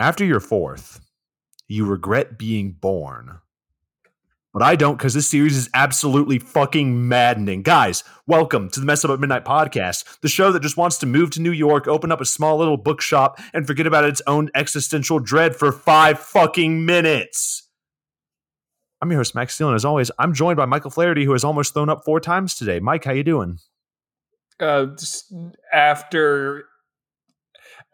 After your fourth, you regret being born. But I don't because this series is absolutely fucking maddening. Guys, welcome to the Messed Up at Midnight podcast, the show that just wants to move to New York, open up a small little bookshop, and forget about its own existential dread for five fucking minutes. I'm your host, Max Steele, and as always, I'm joined by Michael Flaherty, who has almost thrown up four times today. Mike, how you doing? Uh, after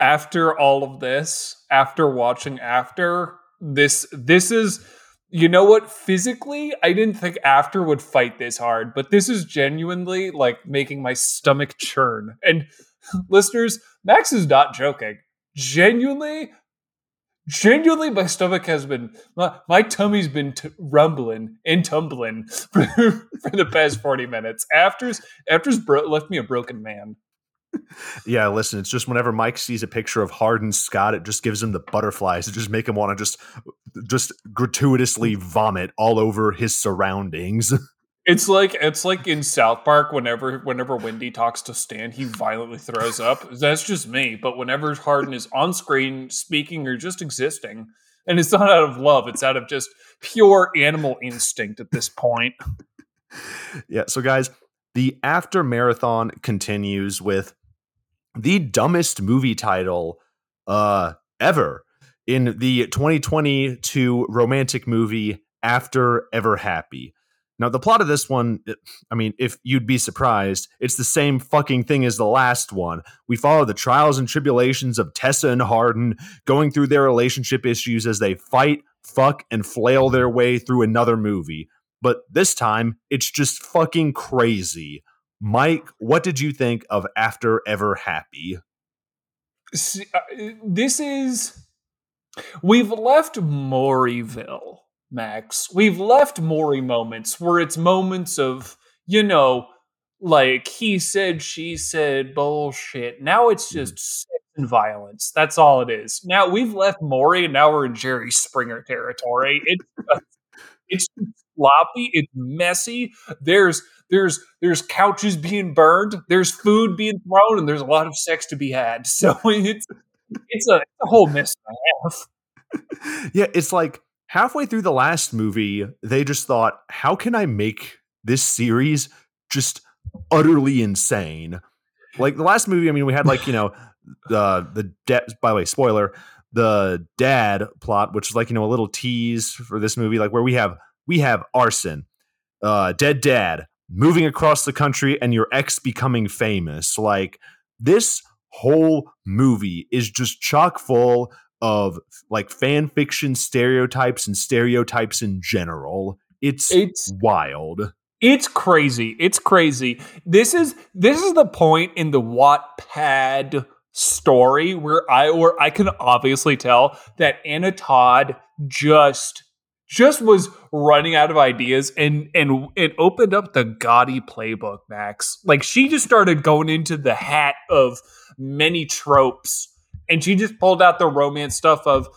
after all of this, after watching after this, this is you know what? Physically, I didn't think After would fight this hard, but this is genuinely like making my stomach churn. And listeners, Max is not joking. Genuinely, genuinely, my stomach has been, my, my tummy's been t- rumbling and tumbling for, for the past 40 minutes. After's, After's bro- left me a broken man yeah, listen, it's just whenever Mike sees a picture of Hardin Scott, it just gives him the butterflies. It just make him want to just just gratuitously vomit all over his surroundings. It's like it's like in South Park whenever whenever Wendy talks to Stan, he violently throws up. That's just me. But whenever Hardin is on screen speaking or just existing, and it's not out of love, it's out of just pure animal instinct at this point. yeah, so guys, the after marathon continues with the dumbest movie title uh, ever in the 2022 romantic movie After Ever Happy. Now, the plot of this one, I mean, if you'd be surprised, it's the same fucking thing as the last one. We follow the trials and tribulations of Tessa and Hardin going through their relationship issues as they fight, fuck, and flail their way through another movie. But this time, it's just fucking crazy. Mike, what did you think of After Ever Happy? Uh, this is we've left Mauryville, Max. We've left Maury moments where it's moments of, you know, like he said, she said bullshit. Now it's hmm. just sex and violence. That's all it is. Now we've left Maury and now we're in Jerry Springer territory. It's it's sloppy, it's messy. There's there's there's couches being burned, there's food being thrown, and there's a lot of sex to be had. So it's it's a, it's a whole mess and a half. Yeah, it's like halfway through the last movie, they just thought, how can I make this series just utterly insane? Like the last movie, I mean, we had like, you know, the the debt by the way, spoiler, the dad plot, which is like, you know, a little tease for this movie, like where we have we have arson, uh, dead dad, moving across the country and your ex becoming famous. Like this whole movie is just chock full of like fan fiction stereotypes and stereotypes in general. It's it's wild. It's crazy. It's crazy. This is this is the point in the Wattpad story where I where I can obviously tell that Anna Todd just just was running out of ideas and and it opened up the gaudy playbook max. Like she just started going into the hat of many tropes and she just pulled out the romance stuff of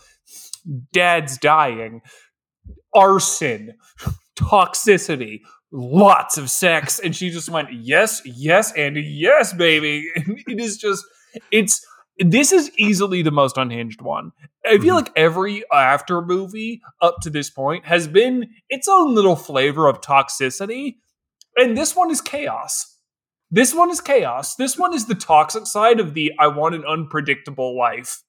dad's dying arson toxicity lots of sex. And she just went yes yes and yes baby. And it is just it's this is easily the most unhinged one. I feel mm-hmm. like every after movie up to this point has been its own little flavor of toxicity, and this one is chaos. This one is chaos. This one is the toxic side of the I want an unpredictable life.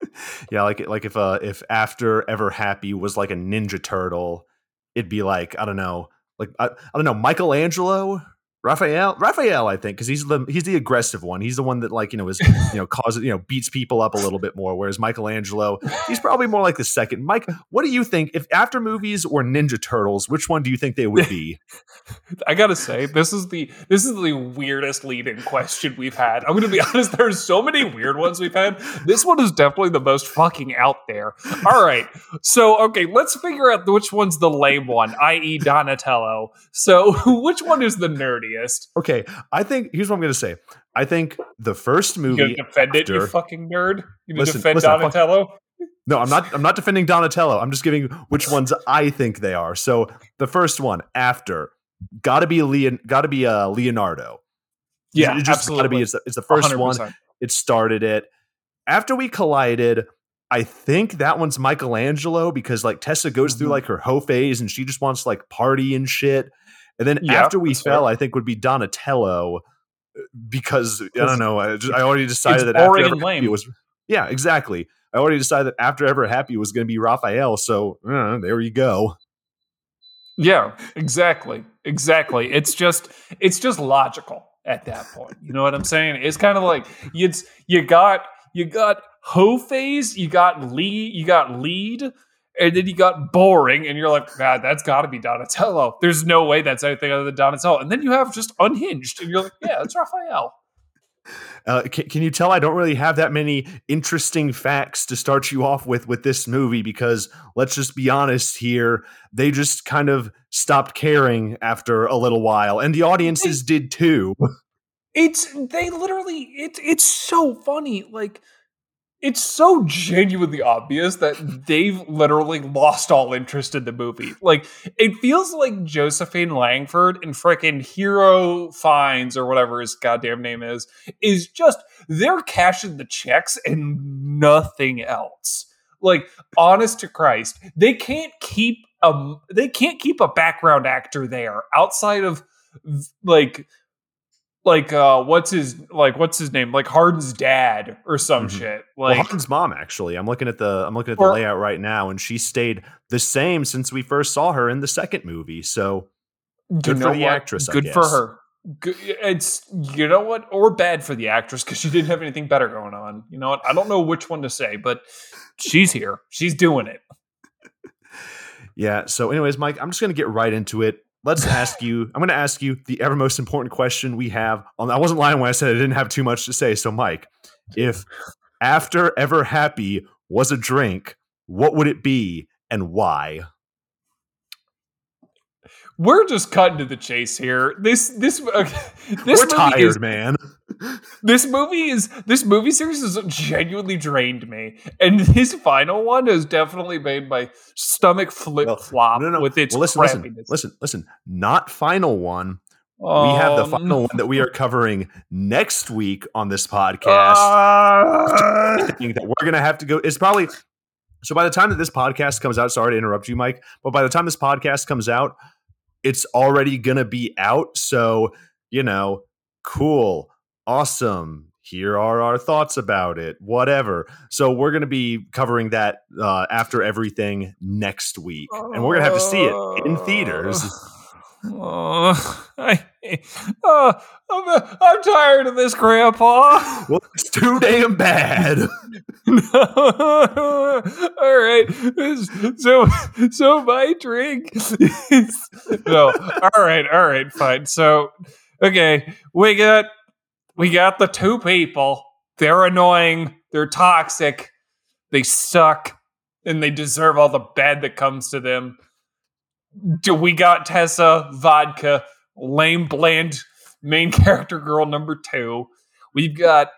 yeah, like like if uh if after ever happy was like a ninja turtle, it'd be like I don't know, like I, I don't know Michelangelo Raphael, Raphael, I think, because he's the he's the aggressive one. He's the one that like you know is you know causes you know beats people up a little bit more. Whereas Michelangelo, he's probably more like the second. Mike, what do you think if after movies or Ninja Turtles, which one do you think they would be? I gotta say, this is the this is the weirdest lead-in question we've had. I'm gonna be honest. There's so many weird ones we've had. This one is definitely the most fucking out there. All right, so okay, let's figure out which one's the lame one, i.e., Donatello. So which one is the nerdy? Okay, I think here's what I'm going to say. I think the first movie. You defend after, it, you fucking nerd. You listen, defend listen, Donatello. Fuck, no, I'm not. I'm not defending Donatello. I'm just giving which ones I think they are. So the first one after got to be Leon. Got to be uh, Leonardo. Yeah, it just got to be. It's the, it's the first 100%. one. It started it. After we collided, I think that one's Michelangelo because like Tessa goes Mhm. through like her hoe phase and she just wants like party and shit. And then Yeah, after we fell, fair. I think would be Donatello uh, because I don't know. I, just, I already decided that after Ever Happy was yeah, exactly. I already decided that after Ever Happy was going to be Raphael. So uh, there you go. Yeah, exactly. Exactly. It's just it's just logical at that point. You know what I'm saying? It's kind of like it's you got you got hoe phase, you got lead, you got lead, and then he got boring, and you're like, God, that's got to be Donatello. There's no way that's anything other than Donatello. And then you have just unhinged, and you're like, Yeah, it's Raphael. Uh, can, can you tell I don't really have that many interesting facts to start you off with with this movie because let's just be honest here, they just kind of stopped caring after a little while, and the audiences did too. It's they literally it's it's so funny. Like it's so genuinely obvious that they've literally lost all interest in the movie. Like it feels like Josephine Langford and frickin' Hero Fiennes or whatever his goddamn name is is just they're cashing the checks and nothing else. Like honest to Christ, they can't keep um they can't keep a background actor there outside of like like uh what's his like what's his name like Hardin's dad or some Mhm. shit Well, like Hardin's mom actually. I'm looking at the I'm looking at the Or- layout right now, and she stayed the same since we first saw her in the second movie. So good for the what? actress, I good for her Good, it's you know what or bad for the actress because she didn't have anything better going on you know what I don't know which one to say but she's here she's doing it yeah. So, anyways, Mike, I'm just gonna get right into it. Let's ask you. I'm gonna ask you the ever most important question we have. On, I wasn't lying when I said I didn't have too much to say. So, Mike, if after ever happy was a drink, what would it be and why? we're just cutting to the chase here this this uh, this We're tired, is man. This movie is this movie series has genuinely drained me, and this final one has definitely made my stomach flip flop no, no. no. with its Well, listen, listen, crappiness. listen, listen. Not final one. we have the Um, final one that we are covering next week on this podcast. uh, that we're gonna have to go. It's probably so by the time that this podcast comes out. Sorry to interrupt you, Mike, but by the time this podcast comes out, it's already gonna be out. So you know, cool, awesome. Here are our thoughts about it. Whatever. So we're gonna be covering that uh, after everything next week, and we're gonna have to see it in theaters. Uh, I, uh, I'm, I'm tired of this, Grandpa. Well, it's too damn bad. all right. So, so my drink is no. All right, all right, fine. So, okay, we got we got the two people. They're annoying. They're toxic. They suck, and they deserve all the bad that comes to them. We got Tessa vodka, lame bland main character girl number two? We've got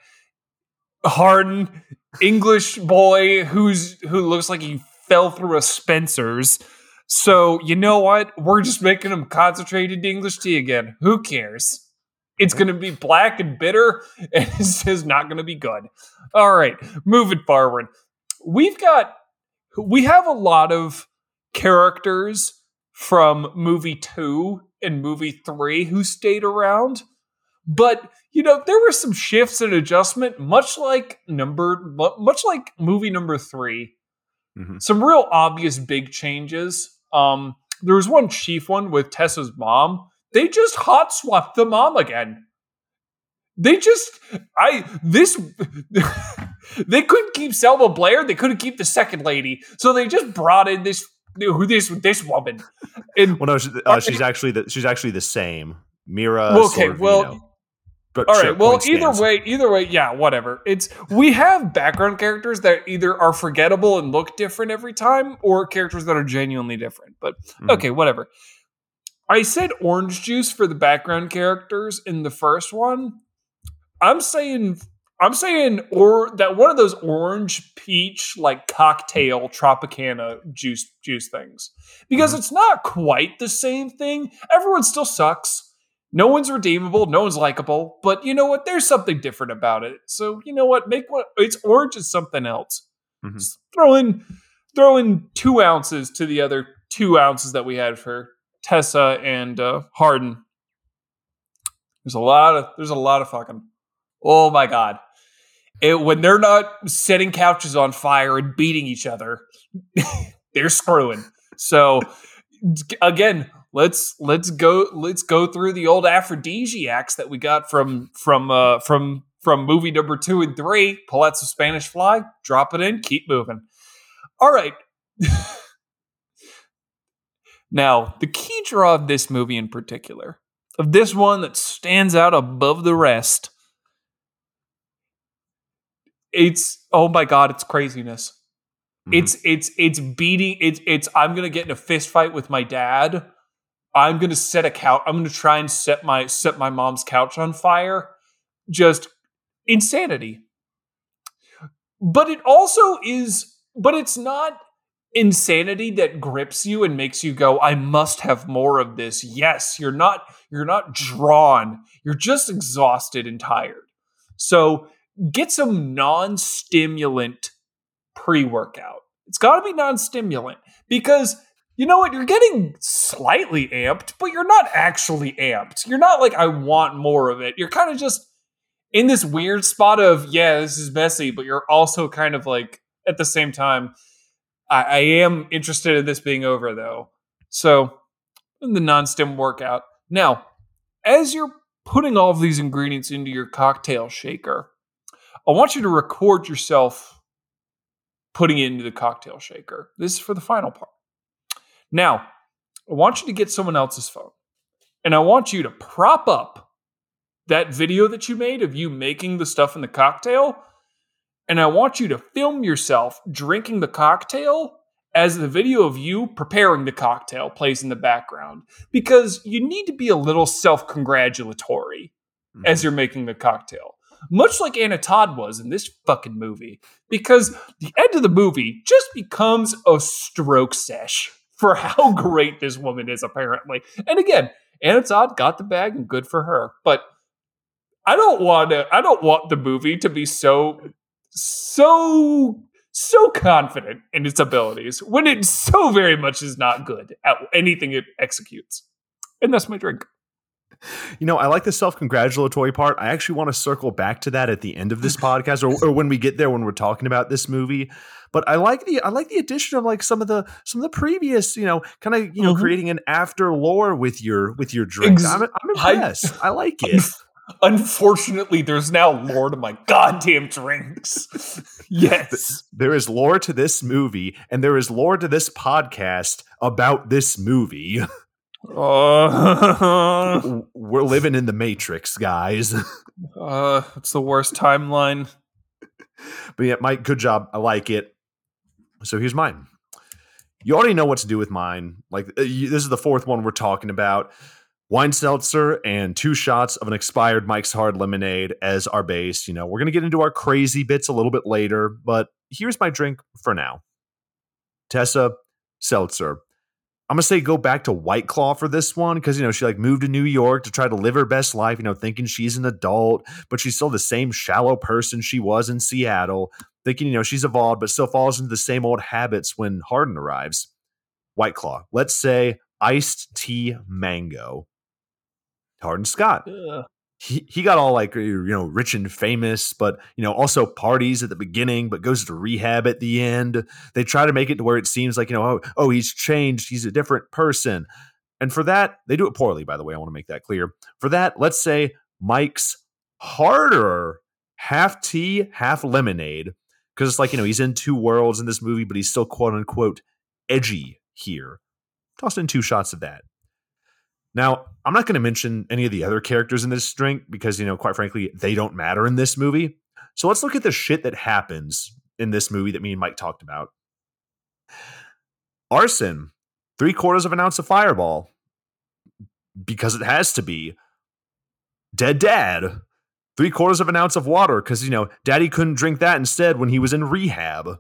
Hardin, English boy who's who looks like he fell through a Spencer's. So you know what? We're just making him concentrated English tea again. Who cares? It's gonna be black and bitter, and it's just not gonna be good. All right, moving forward. We've got we have a lot of characters from movie two and movie three who stayed around. But you know, there were some shifts and adjustment, much like number, much like movie number 3 Mhm. Some real obvious big changes. Um, there was one chief one with Tessa's mom. They just hot swapped the mom again. They just, I this, they couldn't keep Selma Blair. They couldn't keep the second lady, so they just brought in this who this this woman. And Well, no, she, uh, she's actually the she's actually the same. Mira. Okay, Sorvino. well, but All right. Well, either stands. way, either way, yeah, whatever. It's we have background characters that either are forgettable and look different every time, or characters that are genuinely different. But Mhm. okay, whatever. I said orange juice for the background characters in the first one. I'm saying I'm saying or that one of those orange peach like cocktail Tropicana juice juice things. Because Mhm. it's not quite the same thing. Everyone still sucks. No one's redeemable, no one's likable, but you know what? There's something different about it. So, you know what? Make what it's orange is something else. Mm-hmm. Throw in throw in two ounces to the other two ounces that we had for Tessa and uh, Hardin. There's a lot of there's a lot of fucking. Oh my god! It, when they're not setting couches on fire and beating each other, they're screwing. So again, let's let's go let's go through the old aphrodisiacs that we got from from uh, from from movie number two and three. Pull out some Spanish fly, drop it in, keep moving. All right. now, the key draw of this movie in particular, of this one that stands out above the rest, it's oh my god, it's craziness. Mm-hmm. It's it's it's beating it's it's I'm gonna get in a fist fight with my dad. I'm gonna set a couch. I'm gonna try and set my set my mom's couch on fire. Just insanity. But it also is but it's not insanity that grips you and makes you go i must have more of this. Yes you're not you're not drawn. You're just exhausted and tired. So get some non-stimulant pre-workout. It's got to be non-stimulant because you know what? You're getting slightly amped but you're not actually amped. You're not like i want more of it. You're kind of just in this weird spot of yeah this is messy but you're also kind of like at the same time, I, I am interested in this being over though. So the non-stim workout. Now, as you're putting all of these ingredients into your cocktail shaker, I want you to record yourself putting it into the cocktail shaker. This is for the final part. Now, I want you to get someone else's phone and I want you to prop up that video that you made of you making the stuff in the cocktail and I want you to film yourself drinking the cocktail as the video of you preparing the cocktail plays in the background because you need to be a little self congratulatory mm-hmm. as you're making the cocktail. Much like Anna Todd was in this fucking movie, because the end of the movie just becomes a stroke sesh for how great this woman is, apparently. And again, Anna Todd got the bag and good for her. But I don't want to, I don't want the movie to be so so so confident in its abilities when it so very much is not good at anything it executes. And that's my drink. You know, I like the self congratulatory part. I actually want to circle back to that at the end of this podcast or, or when we get there when we're talking about this movie. But I like the I like the addition of like some of the some of the previous, you know, kind of you know mm-hmm. creating an after lore with your with your drink. Ex- I'm, I'm impressed. I, I like it. Unfortunately, there's now lore to my goddamn drinks. yes. There is lore to this movie, and there is lore to this podcast about this movie. Uh, We're living in the Matrix, guys. uh, it's the worst timeline. But yeah, Mike, good job. I like it. So here's mine. You already know what to do with mine. Like, uh, this is the fourth one we're talking about wine seltzer and two shots of an expired Mike's Hard Lemonade as our base. You know, we're going to get into our crazy bits a little bit later, but here's my drink for now Tessa Seltzer. I'm gonna say go back to White Claw for this one because you know she like moved to New York to try to live her best life, you know, thinking she's an adult, but she's still the same shallow person she was in Seattle, thinking you know she's evolved, but still falls into the same old habits when Hardin arrives. White Claw, let's say iced tea mango. Hardin Scott. He, he got all like you know rich and famous, but you know also parties at the beginning, but goes to rehab at the end. They try to make it to where it seems like you know oh oh he's changed, he's a different person, and for that they do it poorly. By the way, I want to make that clear. For that, let's say Mike's harder half tea, half lemonade, because it's like you know he's in two worlds in this movie, but he's still quote unquote edgy here. Toss in two shots of that. Now, I'm not going to mention any of the other characters in this drink because, you know, quite frankly, they don't matter in this movie. So let's look at the shit that happens in this movie that me and Mike talked about. Arson, three quarters of an ounce of fireball, because it has to be. Dead dad, three quarters of an ounce of water, because, you know, daddy couldn't drink that instead when he was in rehab.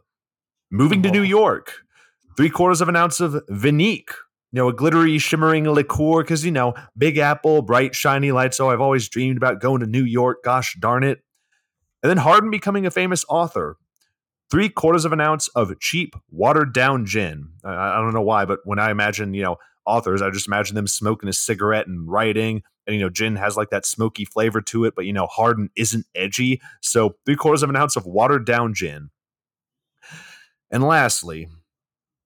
Moving to New York, three quarters of an ounce of Viniq, you know, a glittery, shimmering liqueur because, you know, Big Apple, bright, shiny lights. Oh, I've always dreamed about going to New York. Gosh darn it. And then Hardin becoming a famous author. three quarters of an ounce of cheap, watered down gin. I, I don't know why, but when I imagine, you know, authors, I just imagine them smoking a cigarette and writing. And, you know, gin has like that smoky flavor to it, but, you know, Hardin isn't edgy. So three quarters of an ounce of watered down gin. And lastly,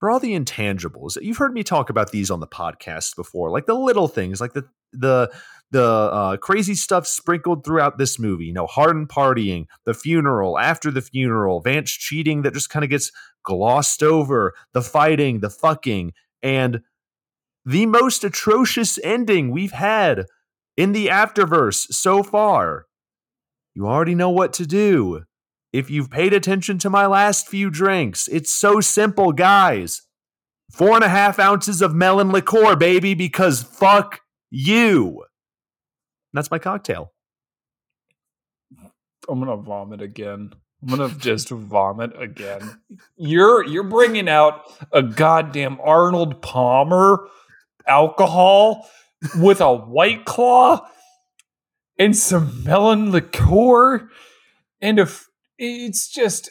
for all the intangibles, you've heard me talk about these on the podcast before, like the little things, like the the the uh, crazy stuff sprinkled throughout this movie. You know, Hardin partying, the funeral, after the funeral, Vance cheating that just kind of gets glossed over, the fighting, the fucking, and the most atrocious ending we've had in the afterverse so far. You already know what to do. If you've paid attention to my last few drinks, it's so simple, guys. Four and a half ounces of melon liqueur, baby, because fuck you. That's my cocktail. I'm gonna vomit again. I'm gonna just vomit again. You're you're bringing out a goddamn Arnold Palmer alcohol with a white claw and some melon liqueur and if it's just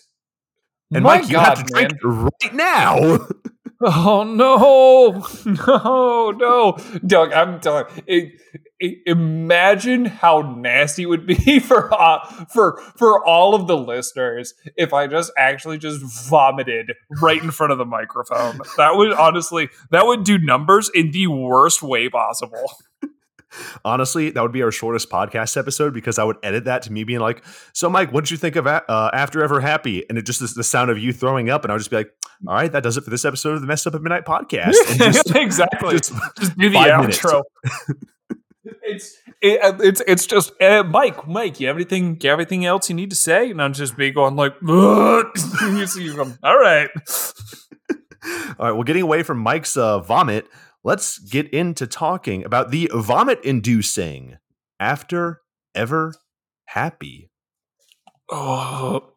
and Mike, you God, have to man. drink right now. Oh no, no, no, Doug! I'm telling. It, it, imagine how nasty it would be for uh, for for all of the listeners if I just actually just vomited right in front of the microphone. That would honestly that would do numbers in the worst way possible. Honestly, that would be our shortest podcast episode because I would edit that to me being like, "So, Mike, what did you think of uh, After Ever Happy?" And it just is the sound of you throwing up, and I would just be like, "All right, that does it for this episode of the Messed Up at Midnight podcast." Just, exactly. Just, just do the outro. it's it, uh, it's it's just uh, Mike. Mike, you have anything? You have anything else you need to say? And I'm just be going like, you see, all right. All right. Well, getting away from Mike's uh, vomit let's get into talking about the vomit inducing after ever happy. Oh.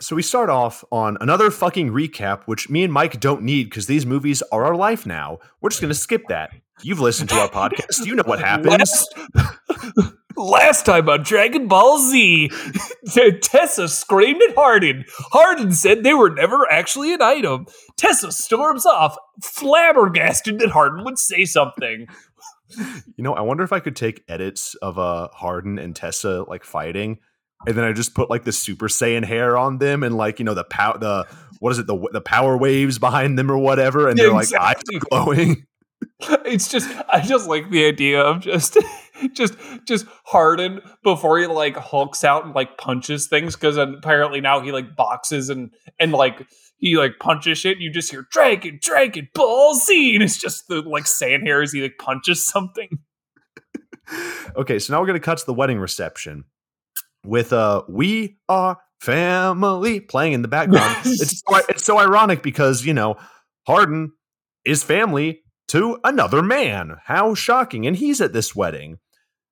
So we start off on another fucking recap, which me and Mike don't need because these movies are our life now. We're just going to skip that. You've listened to our podcast. You know what happens. Last time on Dragon Ball Z, Tessa screamed at Hardin. Hardin said they were never actually an item. Tessa storms off, flabbergasted that Hardin would say something. You know, I wonder if I could take edits of uh Hardin and Tessa like fighting, and then I just put like the Super Saiyan hair on them, and like you know the pow the what is it the the power waves behind them or whatever, and they're exactly. like eyes glowing. It's just I just like the idea of just just just Hardin before he like hulks out and like punches things because apparently now he like boxes and and like he like punches shit. And you just hear dragon, dragon, ball Z, and it's just the like sand hair as he like punches something. okay, so now we're gonna cut to the wedding reception with uh "We Are Family" playing in the background. it's so, it's so ironic because you know Hardin is family to another man. How shocking! And he's at this wedding.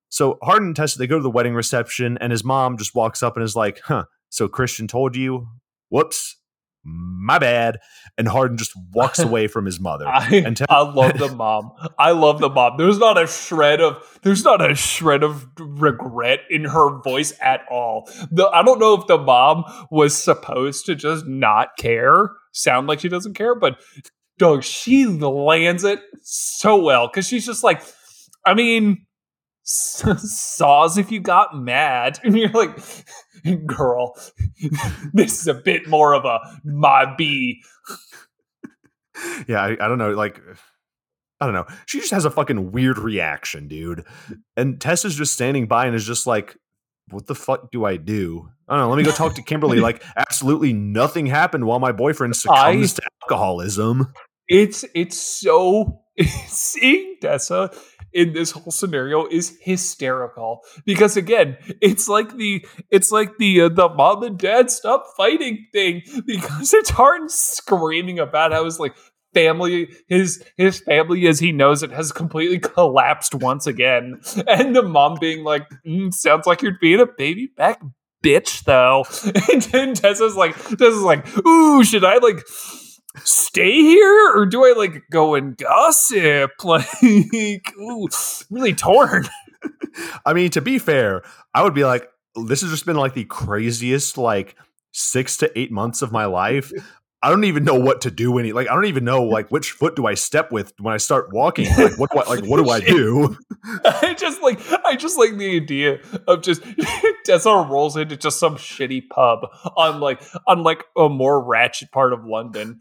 So Hardin and Tessa, they go to the wedding reception, and his mom just walks up and is like, huh, so Christian told you? Whoops. My bad. And Hardin just walks away from his mother. I, and I love the mom. I love the mom. There's not a shred of there's not a shred of regret in her voice at all. The, I don't know if the mom was supposed to just not care, sound like she doesn't care, but dog, she lands it so well because she's just like, I mean, saws if you got mad. And you're like girl this is a bit more of a my b yeah I, I, don't know like i don't know. She just has a fucking weird reaction dude. And tessa's just standing by and is just like what the fuck do i do? I don't know let me go talk to kimberly like absolutely nothing happened while my boyfriend succumbs I, to alcoholism it's it's so seeing tessa in this whole scenario is hysterical because again it's like the it's like the uh, the mom and dad stop fighting thing because it's hard screaming about how his like family his his family as he knows it has completely collapsed once again. And the mom being like mm, sounds like you're being a baby back bitch though. And then tessa's like tessa's like ooh should i like stay here or do I like go and gossip? Like, ooh, really torn. I mean, to be fair, I would be like, this has just been like the craziest like six to eight months of my life. I don't even know what to do any like I don't even know like which foot do I step with when I start walking. Like what do I like what do I do? I just like I just like the idea of just Tessa rolls into just some shitty pub on like on like a more ratchet part of London.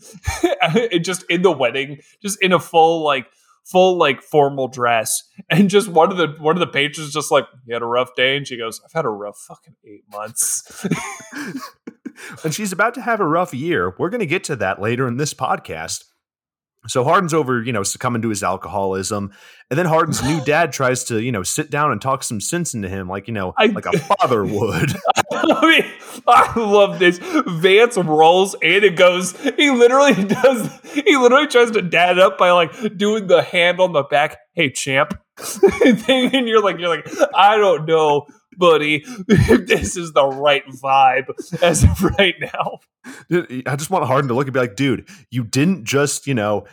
and just in the wedding, just in a full like full like formal dress and just one of the one of the patrons just like you had a rough day and she goes i've had a rough fucking eight months and she's about to have a rough year we're going to get to that later in this podcast so Hardin's over, you know, succumbing to his alcoholism, and then Hardin's new dad tries to, you know, sit down and talk some sense into him, like you know, I, like a father would. I mean, I love this. Vance rolls and it goes. He literally does. He literally tries to dad up by like doing the hand on the back. Hey, champ. and you're like, you're like, I don't know buddy, this is the right vibe as of right now. I just want Hardin to look and be like, dude, you didn't just, you know,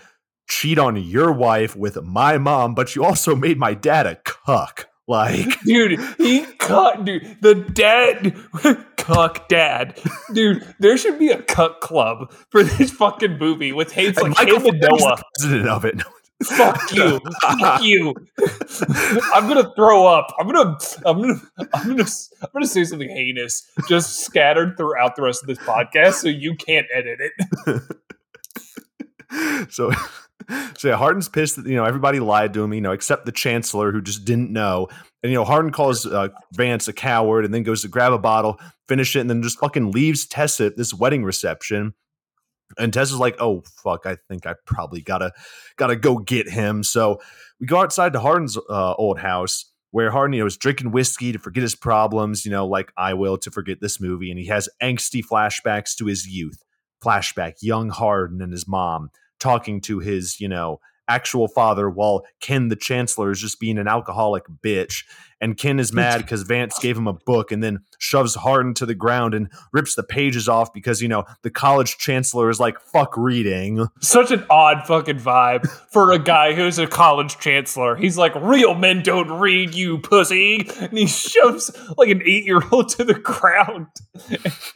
cheat on your wife with my mom, but you also made my dad a cuck. Like, dude, he cut, dude. The dad, cuck dad, dude. There should be a cuck club for this fucking movie with hates like him and Noah. President of it. Fuck you. Fuck you. I'm gonna throw up. I'm gonna I'm gonna I'm gonna I'm gonna say something heinous just scattered throughout the rest of this podcast so you can't edit it. so so yeah, Hardin's pissed that you know everybody lied to him, you know, except the chancellor who just didn't know. And you know, Hardin calls uh, Vance a coward, and then goes to grab a bottle, finish it, and then just fucking leaves Tessa at this wedding reception. And Tessa's like, "Oh fuck, I think I probably gotta gotta go get him." So we go outside to Hardin's uh, old house where Hardin, you know, is drinking whiskey to forget his problems, you know, like I will to forget this movie, and he has angsty flashbacks to his youth. Flashback, young Hardin and his mom talking to his, you know, actual father while Ken the Chancellor is just being an alcoholic bitch. And Ken is mad because Vance gave him a book and then shoves Hardin to the ground and rips the pages off because, you know, the college chancellor is like, fuck reading. Such an odd fucking vibe for a guy who's a college chancellor. He's like, real men don't read, you pussy. And he shoves like an eight year old to the ground.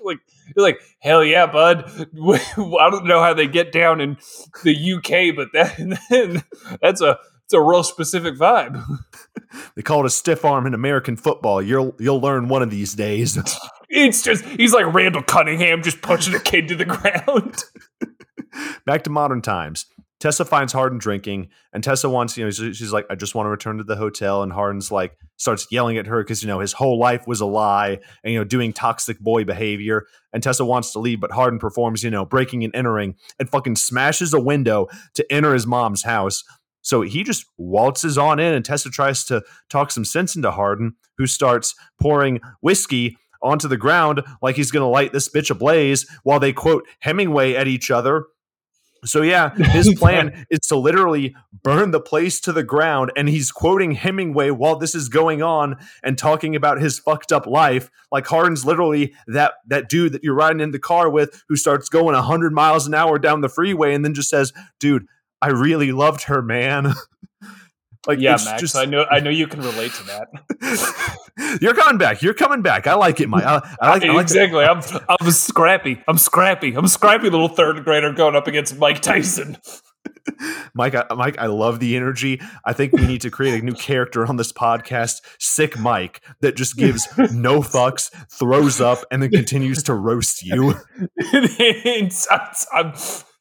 like, you're like, hell yeah, bud. I don't know how they get down in the UK, but that, that's a it's a real specific vibe. they call it a stiff arm in American football. You'll you'll learn one of these days. it's just he's like Randall Cunningham just punching a kid to the ground. Back to modern times. Tessa finds Hardin drinking, and Tessa wants, you know, she's like, I just want to return to the hotel. And Hardin's like, starts yelling at her because, you know, his whole life was a lie and, you know, doing toxic boy behavior. And Tessa wants to leave, but Hardin performs, you know, breaking and entering and fucking smashes a window to enter his mom's house. So he just waltzes on in, and Tessa tries to talk some sense into Hardin, who starts pouring whiskey onto the ground like he's going to light this bitch ablaze while they quote Hemingway at each other so yeah, his plan is to literally burn the place to the ground and he's quoting Hemingway while this is going on and talking about his fucked up life. Like Hardin's literally that that dude that you're riding in the car with who starts going 100 miles an hour down the freeway and then just says, "Dude, I really loved her, man." Like yeah, Max, just... I know I know you can relate to that. You're coming back. You're coming back. I like it, Mike. I, I like, I like exactly. I'm I'm scrappy. I'm scrappy. I'm scrappy little third grader going up against Mike Tyson. Mike, I, Mike, I love the energy. I think we need to create a new character on this podcast, Sick Mike, that just gives no fucks, throws up, and then continues to roast you. I'm,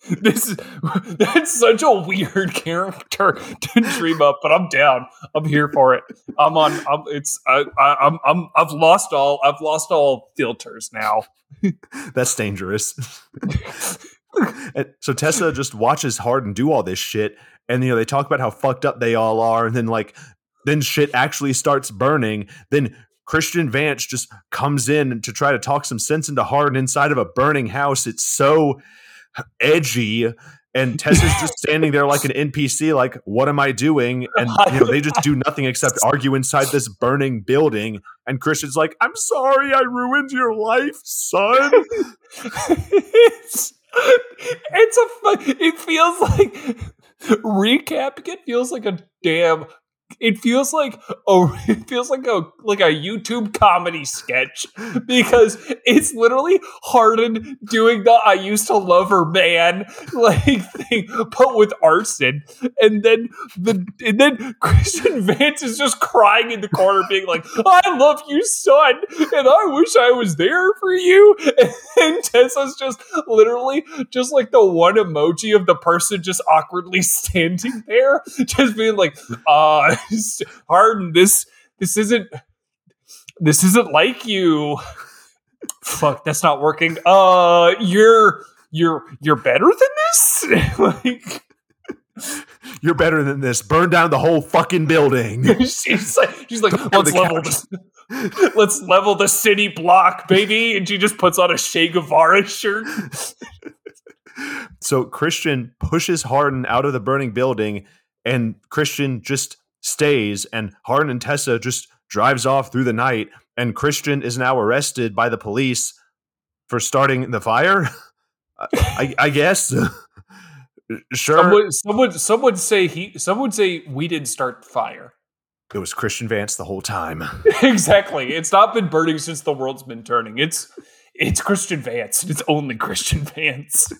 this is that's such a weird character to dream up, but I'm down. I'm here for it. I'm on. I'm, it's. I, I, I'm. I'm. I've lost all. I've lost all filters now. that's dangerous. so Tessa just watches Hardin do all this shit, and you know they talk about how fucked up they all are, and then like then shit actually starts burning. Then Christian Vance just comes in to try to talk some sense into Hardin inside of a burning house. It's so edgy and Tessa's just standing there like an NPC, like, what am I doing? And you know, they just do nothing except argue inside this burning building. And Christian's like, I'm sorry I ruined your life, son. it's, it's a it feels like recapping it feels like a damn it feels like oh it feels like a like a YouTube comedy sketch because it's literally Hardin doing the I used to love her man like thing but with arson. And then the and then Christian Vance is just crying in the corner being like I love you son and I wish I was there for you. And Tessa's just literally just like the one emoji of the person just awkwardly standing there just being like uh Hardin, this this isn't this isn't like you. Fuck, that's not working. Uh, you're you're you're better than this. like, you're better than this. Burn down the whole fucking building. she's like, she's like, let's level this. Let's level the city block, baby. And she just puts on a Che Guevara shirt. so Christian pushes Hardin out of the burning building, and Christian just stays, and Hardin and Tessa just drives off through the night, and Christian is now arrested by the police for starting the fire. I, I, guess. sure. Someone, someone, some would say he. Some would say we didn't start the fire. It was Christian Vance the whole time. exactly. It's not been burning since the world's been turning. It's it's Christian Vance. It's only Christian Vance.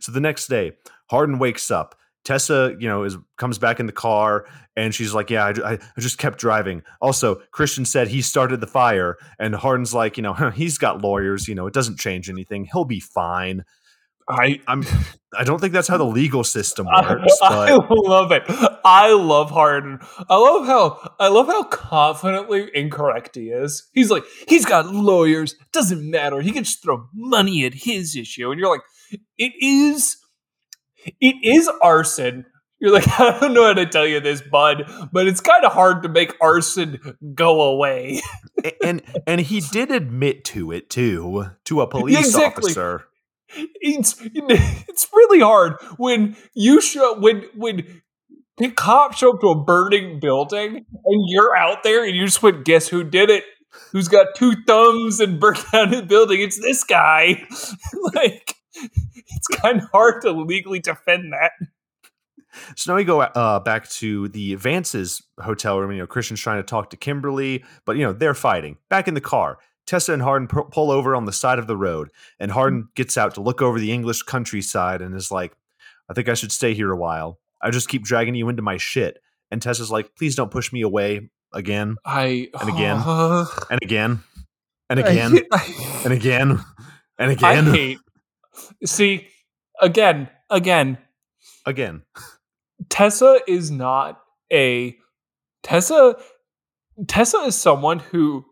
so the next day, Hardin wakes up Tessa, you know, is comes back in the car and she's like, "Yeah, I, I, just kept driving." Also, Christian said he started the fire, and Hardin's like, "You know, he's got lawyers. You know, it doesn't change anything. He'll be fine." I I'm I don't think that's how the legal system works. I, I love it. I love Hardin. I love how I love how confidently incorrect he is. He's like, he's got lawyers. Doesn't matter. He can just throw money at his issue, and you're like, it is it is arson. You're like, I don't know how to tell you this, bud, but it's kind of hard to make arson go away. and and he did admit to it too, to a police exactly. officer. It's it's really hard when you show when when the cops show up to a burning building and you're out there and you just went, guess who did it? Who's got two thumbs and burnt down the building? It's this guy. like it's kind of hard to legally defend that. So now we go uh, back to the Vance's hotel room. You know, Christian's trying to talk to Kimberly, but you know they're fighting. Back in the car, Tessa and Hardin pull over on the side of the road, and Hardin gets out to look over the English countryside and is like, "I think I should stay here a while. I just keep dragging you into my shit." And Tessa's like, "Please don't push me away again, I and again, uh, and again, and again, I, I, and again, and again." I hate See, again, again, again. Tessa is not a Tessa. Tessa is someone who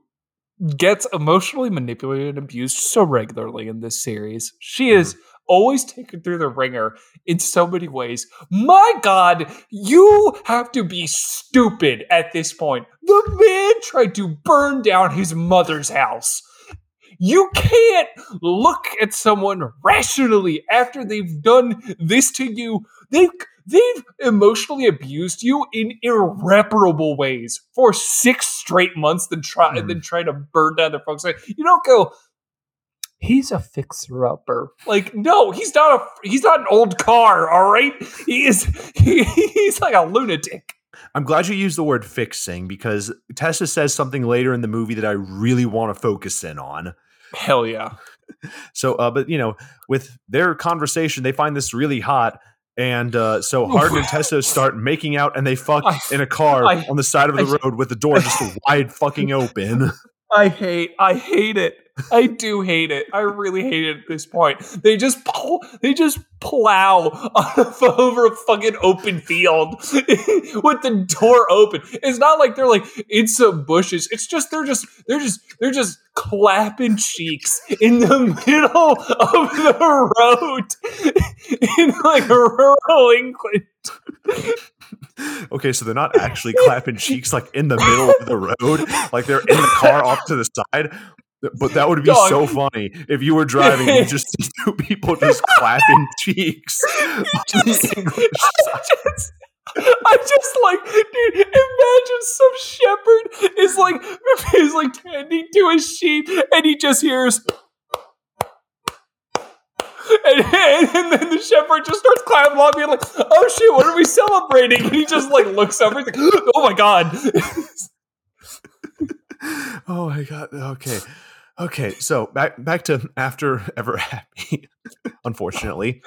gets emotionally manipulated and abused so regularly in this series. She is mm-hmm. always taken through the ringer in so many ways. My God, you have to be stupid at this point. The man tried to burn down his mother's house. You can't look at someone rationally after they've done this to you. They've they've emotionally abused you in irreparable ways for six straight months, then try mm. and then try to burn down their folks. You don't go. He's a fixer upper. Like, no, he's not a he's not an old car, all right? He is he, he's like a lunatic. I'm glad you used the word fixing because Tessa says something later in the movie that I really want to focus in on. Hell yeah. So, uh, but you know, with their conversation, they find this really hot. And uh, so Hardin and Tessa start making out and they fuck I, in a car I, on the side of the I, road with the door just wide fucking open. I hate, I hate it. I do hate it. I really hate it at this point. They just pull, they just plow over a fucking open field with the door open. It's not like they're like in some bushes. It's just they're just they're just they're just clapping cheeks in the middle of the road in like rural England. okay, so they're not actually clapping cheeks like in the middle of the road, like they're in the car off to the side. But that would be Dog. so funny if you were driving and you just see two people just clapping cheeks. Just, I, just, I just like, dude, imagine some shepherd is like is like tending to his sheep and he just hears And, and, then the shepherd just starts climbing along, being like, "Oh shit, what are we celebrating?" And he just like looks over, he's like, "Oh my god." oh my god. Okay. Okay, so back back to after ever happy. Unfortunately,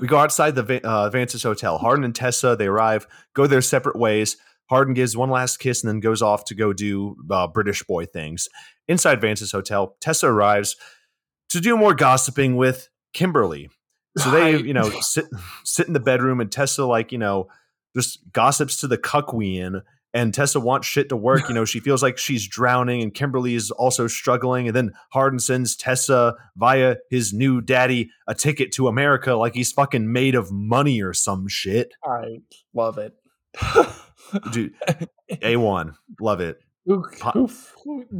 we go outside the uh, Vance's hotel. Hardin and Tessa they arrive, go their separate ways. Hardin gives one last kiss and then goes off to go do uh, British boy things. Inside Vance's hotel, Tessa arrives to do more gossiping with Kimberly. So they, you know, sit sit in the bedroom and Tessa like, you know, just gossips to the cuckquean and Tessa wants shit to work. You know, she feels like she's drowning, and Kimberly is also struggling. And then Hardin sends Tessa via his new daddy a ticket to America, like he's fucking made of money or some shit. I love it, dude. A one, love it. Oof, oof,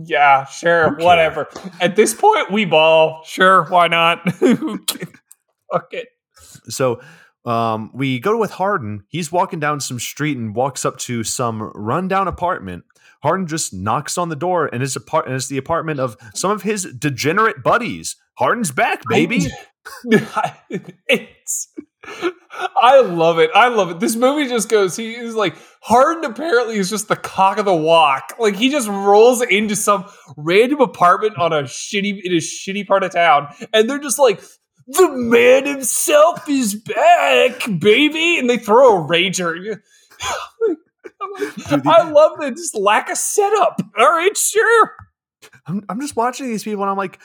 yeah, sure, okay. whatever. At this point, we ball. Sure, why not? Fuck it. So um, we go with Hardin. He's walking down some street and walks up to some rundown apartment. Hardin just knocks on the door, and it's, apart- and it's the apartment of some of his degenerate buddies. Hardin's back, baby. it's. I love it. I love it. This movie just goes. He is like Hardin. Apparently, is just the cock of the walk. Like he just rolls into some random apartment on a shitty in a shitty part of town, and they're just like, the man himself is back, baby. And they throw a rager. I love the just lack of setup. All right, sure. I'm, I'm just watching these people and I'm like,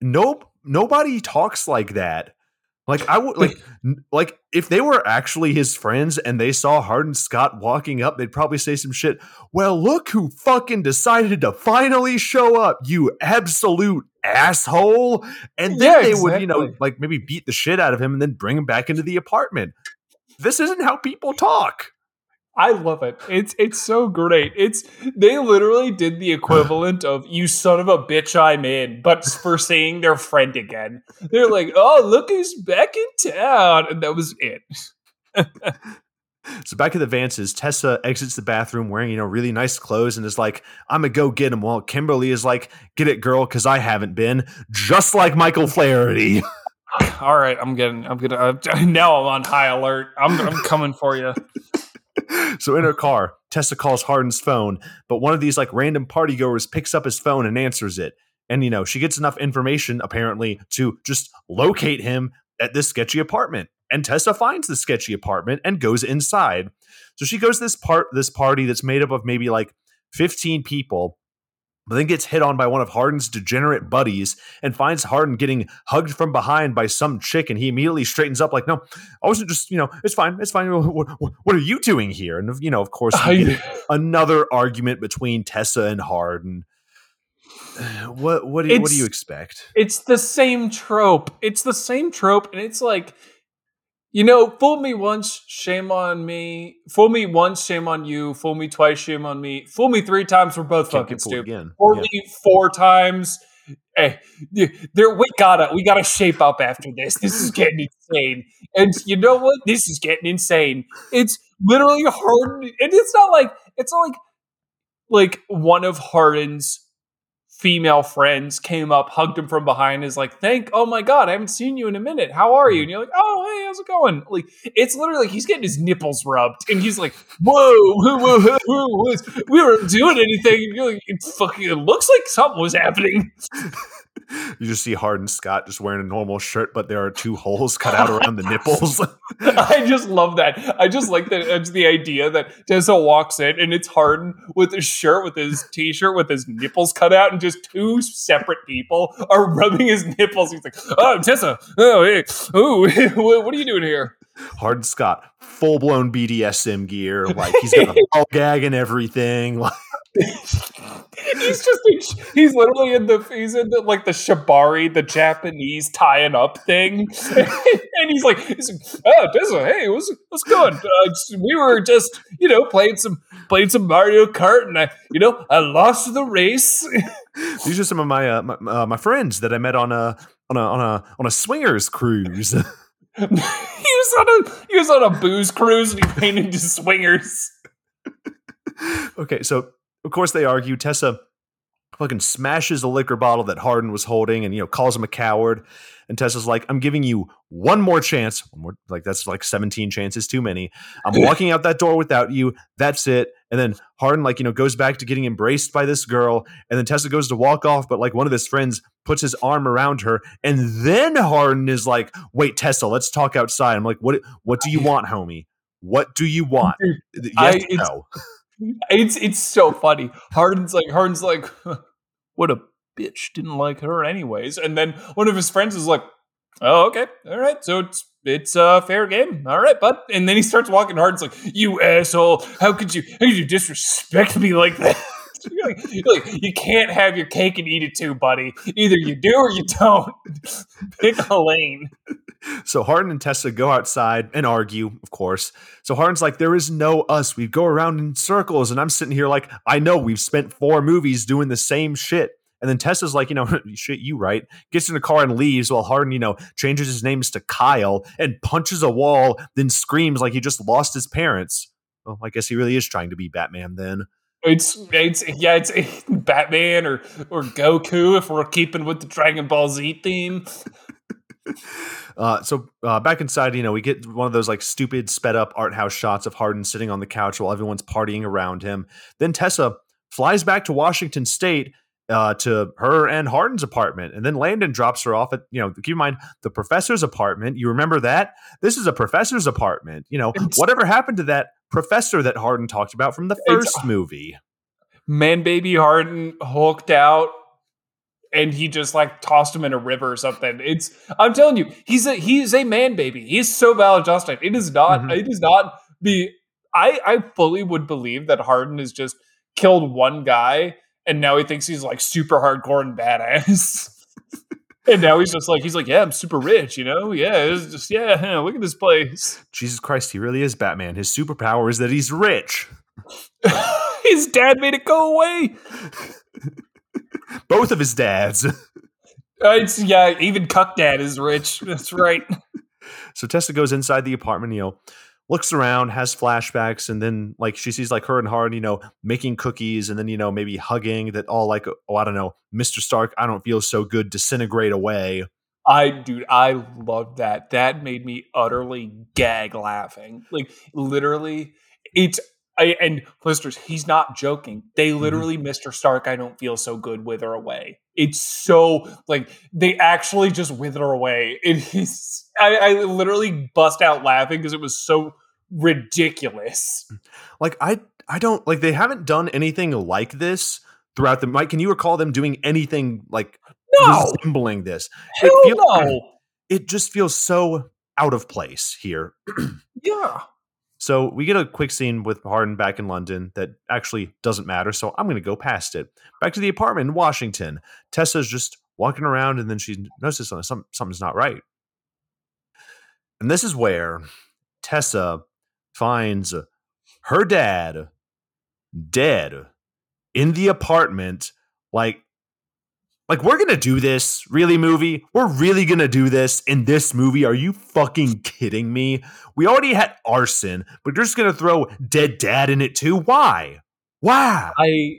nope, nobody talks like that. Like I would like like if they were actually his friends and they saw Hardin Scott walking up, they'd probably say some shit. Well, look who fucking decided to finally show up, you absolute asshole. And then yeah, they exactly. would, you know, like maybe beat the shit out of him and then bring him back into the apartment. This isn't how people talk. I love it. It's it's so great. It's they literally did the equivalent of "you son of a bitch, I'm in," but for seeing their friend again. They're like, "Oh, look who's back in town," and that was it. so back at the Vances, Tessa exits the bathroom wearing you know really nice clothes and is like, "I'm gonna go get him." While Kimberly is like, "Get it, girl," because I haven't been. Just like Michael Flaherty. All right, I'm getting. I'm gonna. Uh, now I'm on high alert. I'm. I'm coming for you. so in her car, Tessa calls Hardin's phone, but one of these like random party goers picks up his phone and answers it. And you know, she gets enough information apparently to just locate him at this sketchy apartment. And Tessa finds the sketchy apartment and goes inside. So she goes this part this party that's made up of maybe like 15 people but then gets hit on by one of Hardin's degenerate buddies and finds Hardin getting hugged from behind by some chick, and he immediately straightens up like, "No, I wasn't just, you know, it's fine, it's fine. What, what, what are you doing here?" And you know, of course, another argument between Tessa and Hardin. What what do you, what do you expect? It's the same trope. It's the same trope, and it's like you know, fool me once, shame on me. Fool me once, shame on you. Fool me twice, shame on me. Fool me three times, we're both Can't fucking stupid. Again. Fool yeah. me four times. Eh, hey, there we gotta we gotta shape up after this. This is getting insane. And you know what? This is getting insane. It's literally hard. And it's not like it's not like like one of Hardin's female friends came up, hugged him from behind, is like, "Thank, oh my god, I haven't seen you in a minute. How are you?" Mm. And you're like, "Oh, hey, how's it going?" Like, it's literally like he's getting his nipples rubbed, and he's like, "Whoa, whoa, whoa, whoa we weren't doing anything." And you're like, "It fucking looks like something was happening." you just see Hardin Scott just wearing a normal shirt, but there are two holes cut out around the nipples. I just love that. I just like that. It's the idea that Tessa walks in and it's Hardin with his shirt, with his t-shirt, with his nipples cut out, and just two separate people are rubbing his nipples. He's like, "Oh, Tessa, oh, hey, oh, what are you doing here?" Hardin Scott, full blown BDSM gear, like he's got a ball gag and everything. Like he's just he's literally in the he's in the like the shibari, the Japanese tying up thing, and he's like, he's like "Oh, Tessa, hey, what's what's good? Uh, we were just you know playing some playing some Mario Kart, and I you know I lost the race." These are some of my uh, my, uh, my friends that I met on a on a on a on a swingers cruise. he was on a he was on a booze cruise and he painted into swingers. okay, so of course, they argue. Tessa fucking smashes the liquor bottle that Hardin was holding and, you know, calls him a coward. And Tessa's like, I'm giving you one more chance. One more, like, that's like 17 chances too many. I'm walking out that door without you. That's it. And then Hardin, like, you know, goes back to getting embraced by this girl. And then Tessa goes to walk off, but like one of his friends puts his arm around her. And then Hardin is like, wait, Tessa, let's talk outside. I'm like, what, what do you want, homie? What do you want? Yes, I- no. It's it's so funny. Hardin's like Hardin's like, what a bitch didn't like her anyways. And then one of his friends is like, oh okay, all right, so it's it's a fair game, all right, but and then he starts walking. Hardin's like, you asshole, how could you how could you disrespect me like that? Like, you can't have your cake and eat it too, buddy. Either you do or you don't. Pick a lane. So Hardin and Tessa go outside and argue, of course. So Hardin's like, there is no us. We go around in circles. And I'm sitting here like, I know we've spent four movies doing the same shit. And then Tessa's like, you know, shit, you right. Gets in the car and leaves while Hardin, you know, changes his names to Kyle and punches a wall, then screams like he just lost his parents. Well, I guess he really is trying to be Batman then. It's it's yeah, it's Batman or or Goku if we're keeping with the Dragon Ball Z theme. Uh, so uh, back inside, you know, we get one of those like stupid sped up art house shots of Hardin sitting on the couch while everyone's partying around him. Then Tessa flies back to Washington State uh, to her and Hardin's apartment, and then Landon drops her off at you know. Keep in mind the professor's apartment. You remember that this is a professor's apartment. You know, It's- whatever happened to that professor that Hardin talked about from the first movie? Man baby Hardin hulked out and he just like tossed him in a river or something. It's I'm telling you, he's a he's a man baby. He's so maladjusted. It is not Mhm. it is not be I I fully would believe that Hardin has just killed one guy and now he thinks he's like super hardcore and badass. and now he's just like he's like, yeah, I'm super rich, you know? Yeah, it's just yeah, look at this place. Jesus Christ, he really is Batman. His superpower is that he's rich. His dad made it go away. Both of his dads. Uh, it's, yeah, even Cuck Dad is rich. That's right. So Tessa goes inside the apartment, you know, looks around, has flashbacks, and then like she sees like her and Hard, you know, making cookies, and then you know maybe hugging. That all like oh I don't know, Mister Stark, I don't feel so good, disintegrate away. I, dude, I love that. That made me utterly gag laughing. Like, literally, it's. I, and listeners, he's not joking. They mm-hmm. literally, Mr. Stark, I don't feel so good, wither away. It's so like they actually just wither away. It is. I, I literally bust out laughing because it was so ridiculous. Mm. Like I I don't like they haven't done anything like this throughout the. Mike, can you recall them doing anything like No, resembling this? hell it feels- no. It just feels so out of place here. Yeah. So we get a quick scene with Hardin back in London that actually doesn't matter. So I'm going to go past it. Back to the apartment in Washington. Tessa's just walking around and then she notices something, something's not right. And this is where Tessa finds her dad dead in the apartment. Like, like we're gonna do this, really, movie? We're really gonna do this in this movie? Are you fucking kidding me? We already had arson, but you're just gonna throw dead dad in it too? Why? Why? I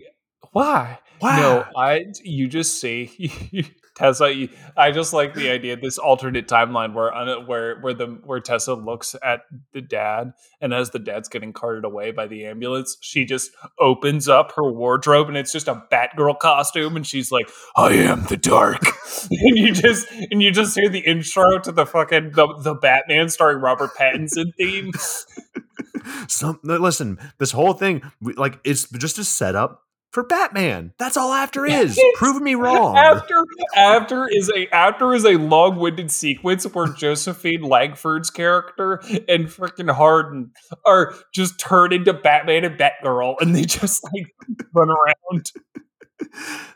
why? Why? No, I you just see Tessa. I just like the idea this alternate timeline where where where the where Tessa looks at the dad, and as the dad's getting carted away by the ambulance, she just opens up her wardrobe, and it's just a Batgirl costume, and she's like, "I am the dark," and you just and you just hear the intro to the fucking the, the Batman starring Robert Pattinson theme. Some listen, this whole thing, like, it's just a setup for Batman. That's all after is. Prove me wrong. After after is a after is a long-winded sequence where Josephine Langford's character and freaking Hardin are just turned into Batman and Batgirl, and they just like run around.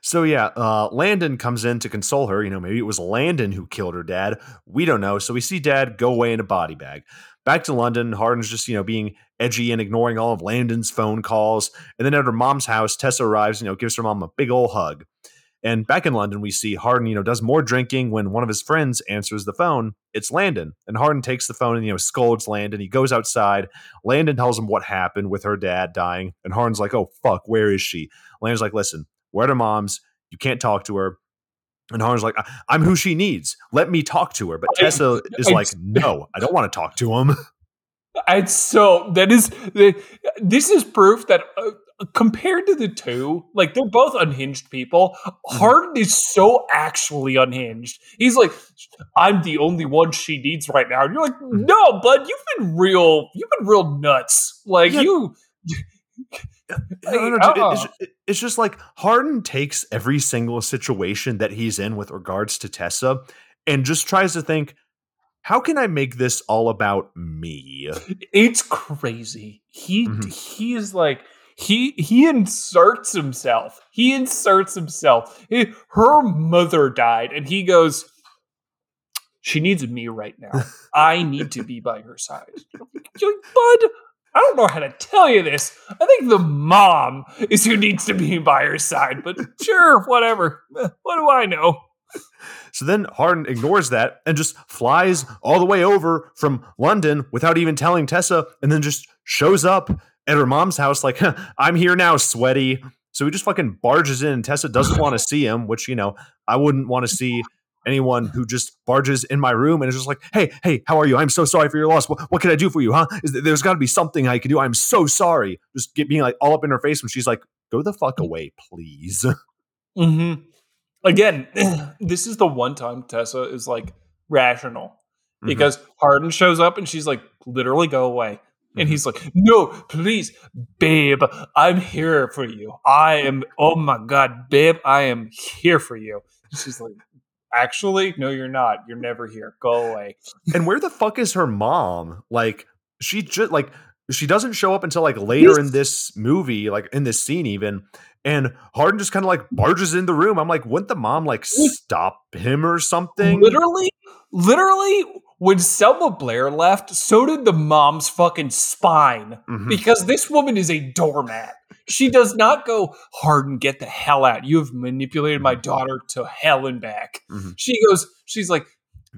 So yeah, uh, Landon comes in to console her. You know, maybe it was Landon who killed her dad. We don't know. So we see dad go away in a body bag. Back to London, Hardin's just, you know, being edgy and ignoring all of Landon's phone calls. And then at her mom's house, Tessa arrives, you know, gives her mom a big old hug. And back in London, we see Hardin, you know, does more drinking when one of his friends answers the phone. It's Landon. And Hardin takes the phone and, you know, scolds Landon. He goes outside. Landon tells him what happened with her dad dying. And Hardin's like, oh, fuck, where is she? Landon's like, listen, we're at her mom's. you can't talk to her. And Hardin's like, I'm who she needs. Let me talk to her. But Tessa is like, no, I don't want to talk to him. It's so that is this is proof that uh, compared to the two, like they're both unhinged people. Hardin is so actually unhinged. He's like, I'm the only one she needs right now. And you're like, no, bud, you've been real, you've been real nuts. Like Yeah. you, No, no, it- it's, uh-uh. it's just like Hardin takes every single situation that he's in with regards to Tessa and just tries to think, how can I make this all about me? it's crazy. He Mhm. he is like he he inserts himself. He inserts himself. He- her mother died, and he goes. She needs me right now. I need to be by her side. You're like, bud, I don't know how to tell you this. I think the mom is who needs to be by her side, but sure, whatever. What do I know? So then Hardin ignores that and just flies all the way over from London without even telling Tessa, and then just shows up at her mom's house like, I'm here now, sweaty. So he just fucking barges in, and Tessa doesn't want to see him, which, you know, I wouldn't want to see anyone who just barges in my room and is just like, hey, hey, how are you? I'm so sorry for your loss. What, what can I do for you, huh? Is, there- there's got to be something I can do. I'm so sorry. Just get being like all up in her face when she's like, go the fuck away, please. hmm Again, this is the one time Tessa is like rational Mm-hmm. because Hardin shows up and she's like, literally go away. And Mhm. he's like, no, please, babe, I'm here for you. I am, oh my God, babe, I am here for you. And she's like, actually, no, you're not. You're never here. Go away. and where the fuck is her mom? Like she just like she doesn't show up until like later in this movie, like in this scene even. And Hardin just kind of like barges in the room. I'm like, wouldn't the mom like stop him or something? Literally, literally, when Selma Blair left, so did the mom's fucking spine. Mhm. because this woman is a doormat. She does not go, Hardin, get the hell out. You have manipulated my daughter to hell and back. Mhm. She goes, she's like,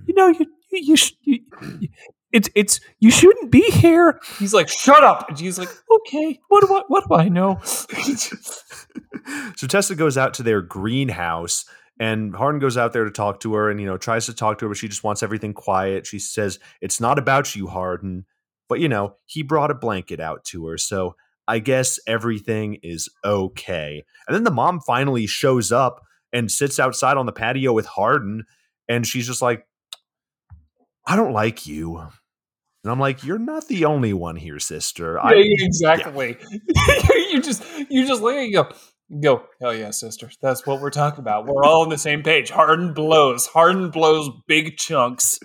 you know, you, you, you, you, you- it's, it's, you shouldn't be here. He's like, shut up. And she's like, okay, what do I, what do I know? so Tessa goes out to their greenhouse and Hardin goes out there to talk to her and you know tries to talk to her but she just wants everything quiet. She says it's not about you Hardin, but you know, he brought a blanket out to her. So I guess everything is okay. And then the mom finally shows up and sits outside on the patio with Hardin and she's just like I don't like you. And I'm like, you're not the only one here, sister. I, Yeah, yeah, exactly. you just, you just look at and go, go, hell yeah, sister. That's what we're talking about. We're all on the same page. Hardin blows. Hardin blows big chunks.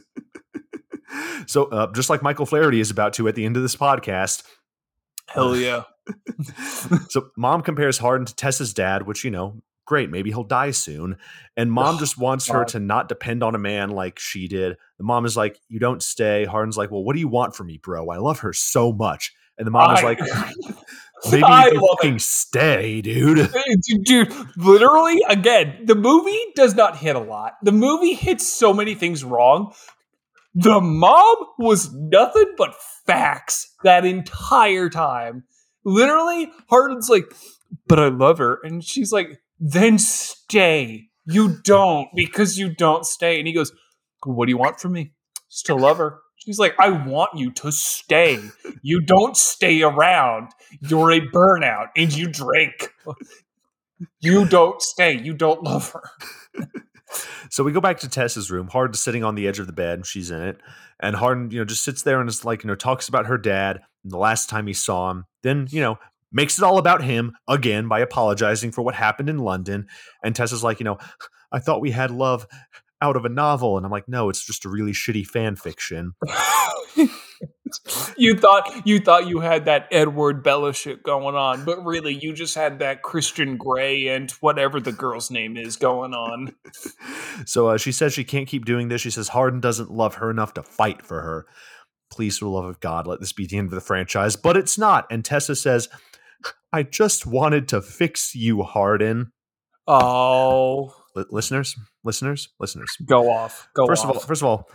so uh, just like Michael Flaherty is about to at the end of this podcast. Hell yeah. so mom compares Harden to Tessa's dad, which you know, great, maybe he'll die soon. And mom Oh, just wants her to not depend on a man like she did. The mom is like, "You don't stay." Hardin's like, "Well, what do you want from me, bro? I love her so much." And the mom is like, "Maybe I you it. fucking stay, dude." Dude, literally, again, the movie does not hit a lot. The movie hits so many things wrong. The mom was nothing but facts that entire time. Literally, Hardin's like, but I love her. And she's like, then stay. You don't because you don't stay. And he goes, What do you want from me? Still love her. She's like, I want you to stay. You don't stay around. You're a burnout and you drink. You don't stay. You don't love her. So we go back to Tessa's room. Hardin's sitting on the edge of the bed. And she's in it. And Hardin, you know, just sits there and is like, you know, talks about her dad and the last time he saw him. Then, you know, makes it all about him again by apologizing for what happened in London. And Tessa's like, you know, I thought we had love out of a novel. And I'm like, no, it's just a really shitty fan fiction. you thought you thought you had that Edward Bella shit going on, but really you just had that Christian Grey and whatever the girl's name is going on. So uh, she says she can't keep doing this. She says Hardin doesn't love her enough to fight for her. Please, for the love of God, let this be the end of the franchise. But it's not. And Tessa says, I just wanted to fix you, Hardin. Oh, Li- listeners, listeners, listeners. go off. Go first off. of all, first of all,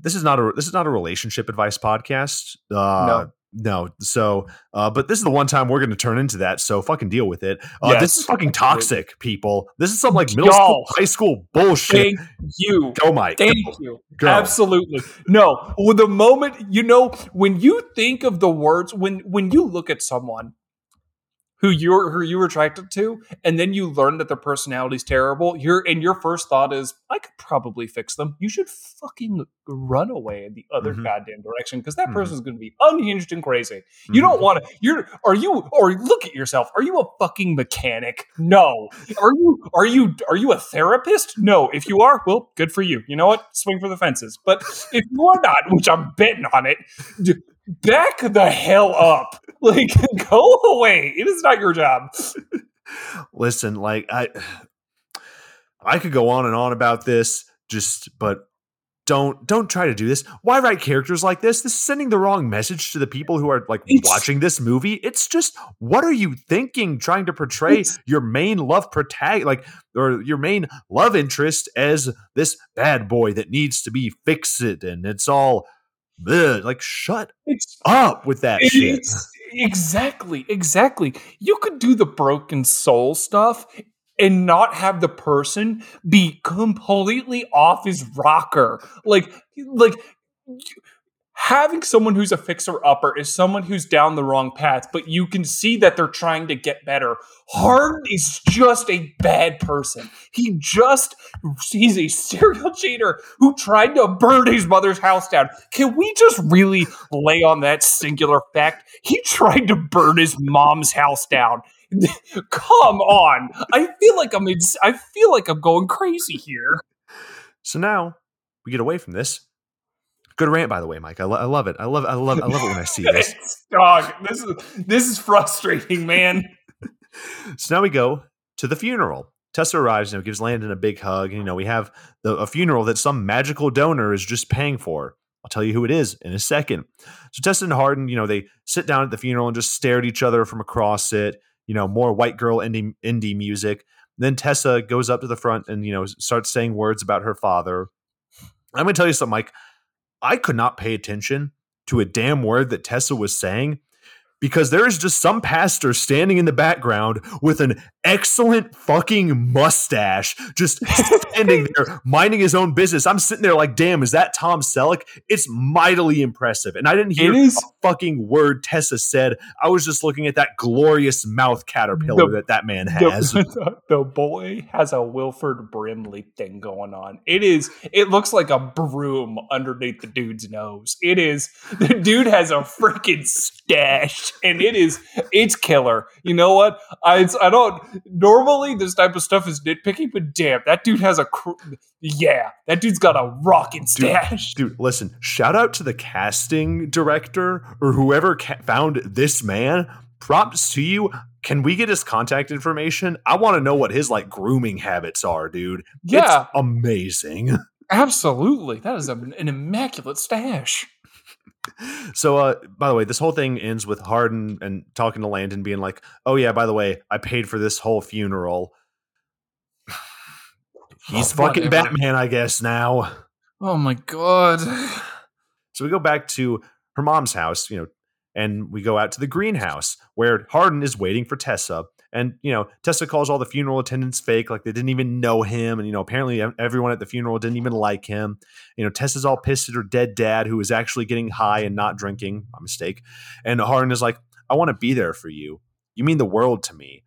this is not a this is not a relationship advice podcast. Uh, No. No. So, uh, but this is the one time we're going to turn into that. So fucking deal with it. Uh, Yes. This is fucking toxic, people. This is some like middle Y'all. school, high school bullshit. Thank you. Go, Mike. Thank Go. you. Go. Absolutely. No. Well, the moment you know when you think of the words when when you look at someone who you're who you're attracted to, and then you learn that their personality's terrible, your and your first thought is, I could probably fix them. You should fucking run away in the other Mhm. goddamn direction because that Mhm. person's gonna be unhinged and crazy. You don't want to. You're. Are you? Or look at yourself. Are you a fucking mechanic? No. Are you? Are you? Are you a therapist? No. If you are, well, good for you. You know what? Swing for the fences. But if you are not, which I'm betting on it, back the hell up. Like, go away. It is not your job. listen like i i could go on and on about this just but don't don't try to do this why write characters like this this is sending the wrong message to the people who are like It's- watching this movie it's just what are you thinking trying to portray your main love protag like or your main love interest as this bad boy that needs to be fixed and it's all ugh, like shut It's up with that shit exactly, exactly. You could do the broken soul stuff and not have the person be completely off his rocker. Like, like having someone who's a fixer upper is someone who's down the wrong path, but you can see that they're trying to get better. Hardin is just a bad person. He just he's a serial cheater who tried to burn his mother's house down. Can we just really lay on that singular fact? He tried to burn his mom's house down. Come on. I feel like I'm in, I feel like I'm going crazy here. So now we get away from this. Good rant, by the way, Mike. I, lo- I love it. I love. I love. I love it when I see this. Dog, this is this is frustrating, man. So now we go to the funeral. Tessa arrives, know, gives Landon a big hug. And, you know, we have the, a funeral that some magical donor is just paying for. I'll tell you who it is in a second. So Tessa and Hardin, you know, they sit down at the funeral and just stare at each other from across it. You know, more white girl indie indie music. Then Tessa goes up to the front and you know starts saying words about her father. I'm gonna tell you something, Mike. I could not pay attention to a damn word that Tessa was saying because there is just some pastor standing in the background with an excellent fucking mustache, just standing there minding his own business. I'm sitting there like, damn, is that Tom Selleck? It's mightily impressive. And I didn't hear It is- a fucking word Tessa said. I was just looking at that glorious mouth caterpillar The- that that man The, has. the, the boy has a Wilford Brimley thing going on. It is. It looks like a broom underneath the dude's nose. It is. The dude has a freaking stash, and it is. It's killer. You know what? I. I don't. Normally, this type of stuff is nitpicky, but damn, that dude has a. Cr- yeah, that dude's got a rocking stash. Dude, listen, shout out to the casting director or whoever ca- found this man. Props to you. Can we get his contact information? I want to know what his like grooming habits are, dude. Yeah, It's amazing. absolutely. That is a, an immaculate stash. So, uh, by the way, this whole thing ends with Hardin and talking to Landon, being like, "Oh yeah, by the way, I paid for this whole funeral." He's fucking Whatever. Batman, I guess now. Oh my god. So we go back to her mom's house, you know, and we go out to the greenhouse where Harden is waiting for Tessa. And, you know, Tessa calls all the funeral attendants fake, like they didn't even know him. And, you know, apparently everyone at the funeral didn't even like him. You know, Tessa's all pissed at her dead dad, who is actually getting high and not drinking. My mistake. And Hardin is like, I want to be there for you. You mean the world to me.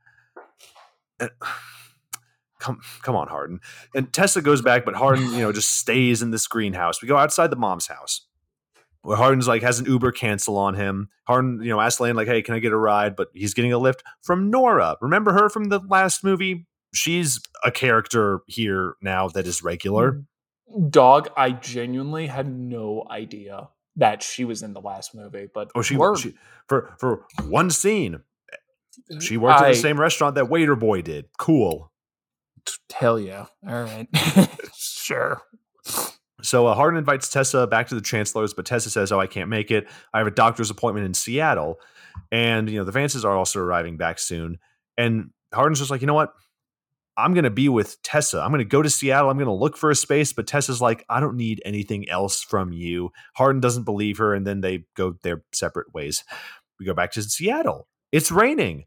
And- come, come on, Hardin. And Tessa goes back, but Hardin, you know, just stays in this greenhouse. We go outside the mom's house where Hardin's like has an Uber cancel on him. Hardin, you know, asks Lane like, "Hey, can I get a ride?" But he's getting a lift from Nora. Remember her from the last movie? She's a character here now that is regular. Mm. Dog, I genuinely had no idea that she was in the last movie, but Oh, she, she for for one scene. Uh, she worked at I- the same restaurant that Waiter Boy did. Cool. Hell yeah! All right, sure. So uh, Hardin invites Tessa back to the Chancellor's, but Tessa says, "Oh, I can't make it. I have a doctor's appointment in Seattle, and you know the Vances are also arriving back soon." And Hardin's just like, "You know what? I'm going to be with Tessa. I'm going to go to Seattle. I'm going to look for a space. But Tessa's like, I don't need anything else from you. Hardin doesn't believe her. And then they go their separate ways. We go back to Seattle. It's raining.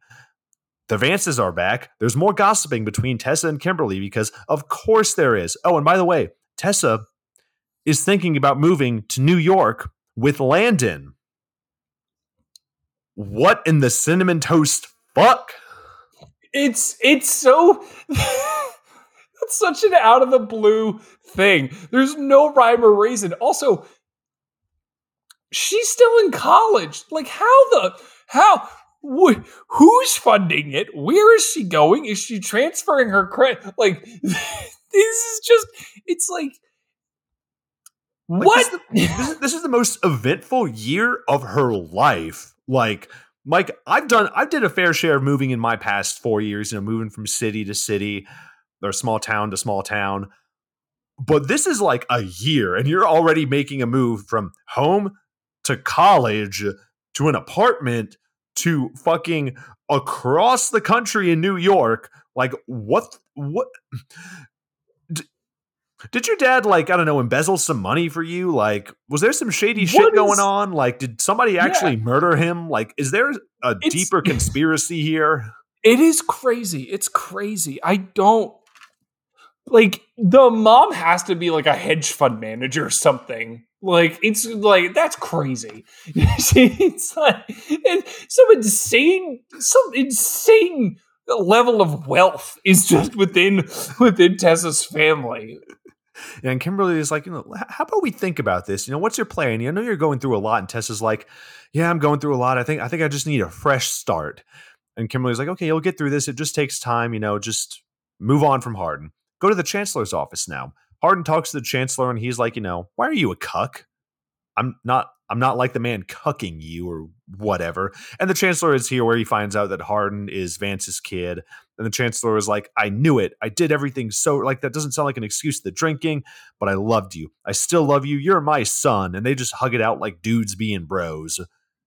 The Vances are back. There's more gossiping between Tessa and Kimberly because, of course, there is. Oh, and by the way, Tessa is thinking about moving to New York with Landon. What in the cinnamon toast fuck? It's it's so that's such an out of the blue thing. There's no rhyme or reason. Also, she's still in college. Like how the how wh- who's funding it? Where is she going? Is she transferring her credit? Like this is just it's like Like, what? This is, the, this, is, this is the most eventful year of her life. Like, Mike, I've done, I did a fair share of moving in my past four years. You know, moving from city to city, or small town to small town. But this is like a year, and you're already making a move from home to college to an apartment to fucking across the country in New York. Like, what? What? Did your dad like I don't know embezzle some money for you? Like, was there some shady shit What going on? Like, did somebody actually murder him? Like, is there a It's- deeper conspiracy here? It is crazy. It's crazy. I don't like the mom has to be like a hedge fund manager or something. Like it's like that's crazy. it's like it's some insane, some insane level of wealth is just within within Tessa's family. And Kimberly is like, you know, how about we think about this? You know, what's your plan? You know, you're going through a lot, and Tessa's like, yeah, I'm going through a lot. I think I think I just need a fresh start. And Kimberly's like, okay, you'll get through this. It just takes time. You know, just move on from Hardin. Go to the chancellor's office now. Hardin talks to the chancellor, and he's like, you know, why are you a cuck? I'm not. I'm not like the man cucking you or whatever. And the chancellor is here where he finds out that Hardin is Vance's kid. And the chancellor was like, I knew it. I did everything so like that doesn't sound like an excuse to the drinking, but I loved you. I still love you. You're my son. And they just hug it out like dudes being bros.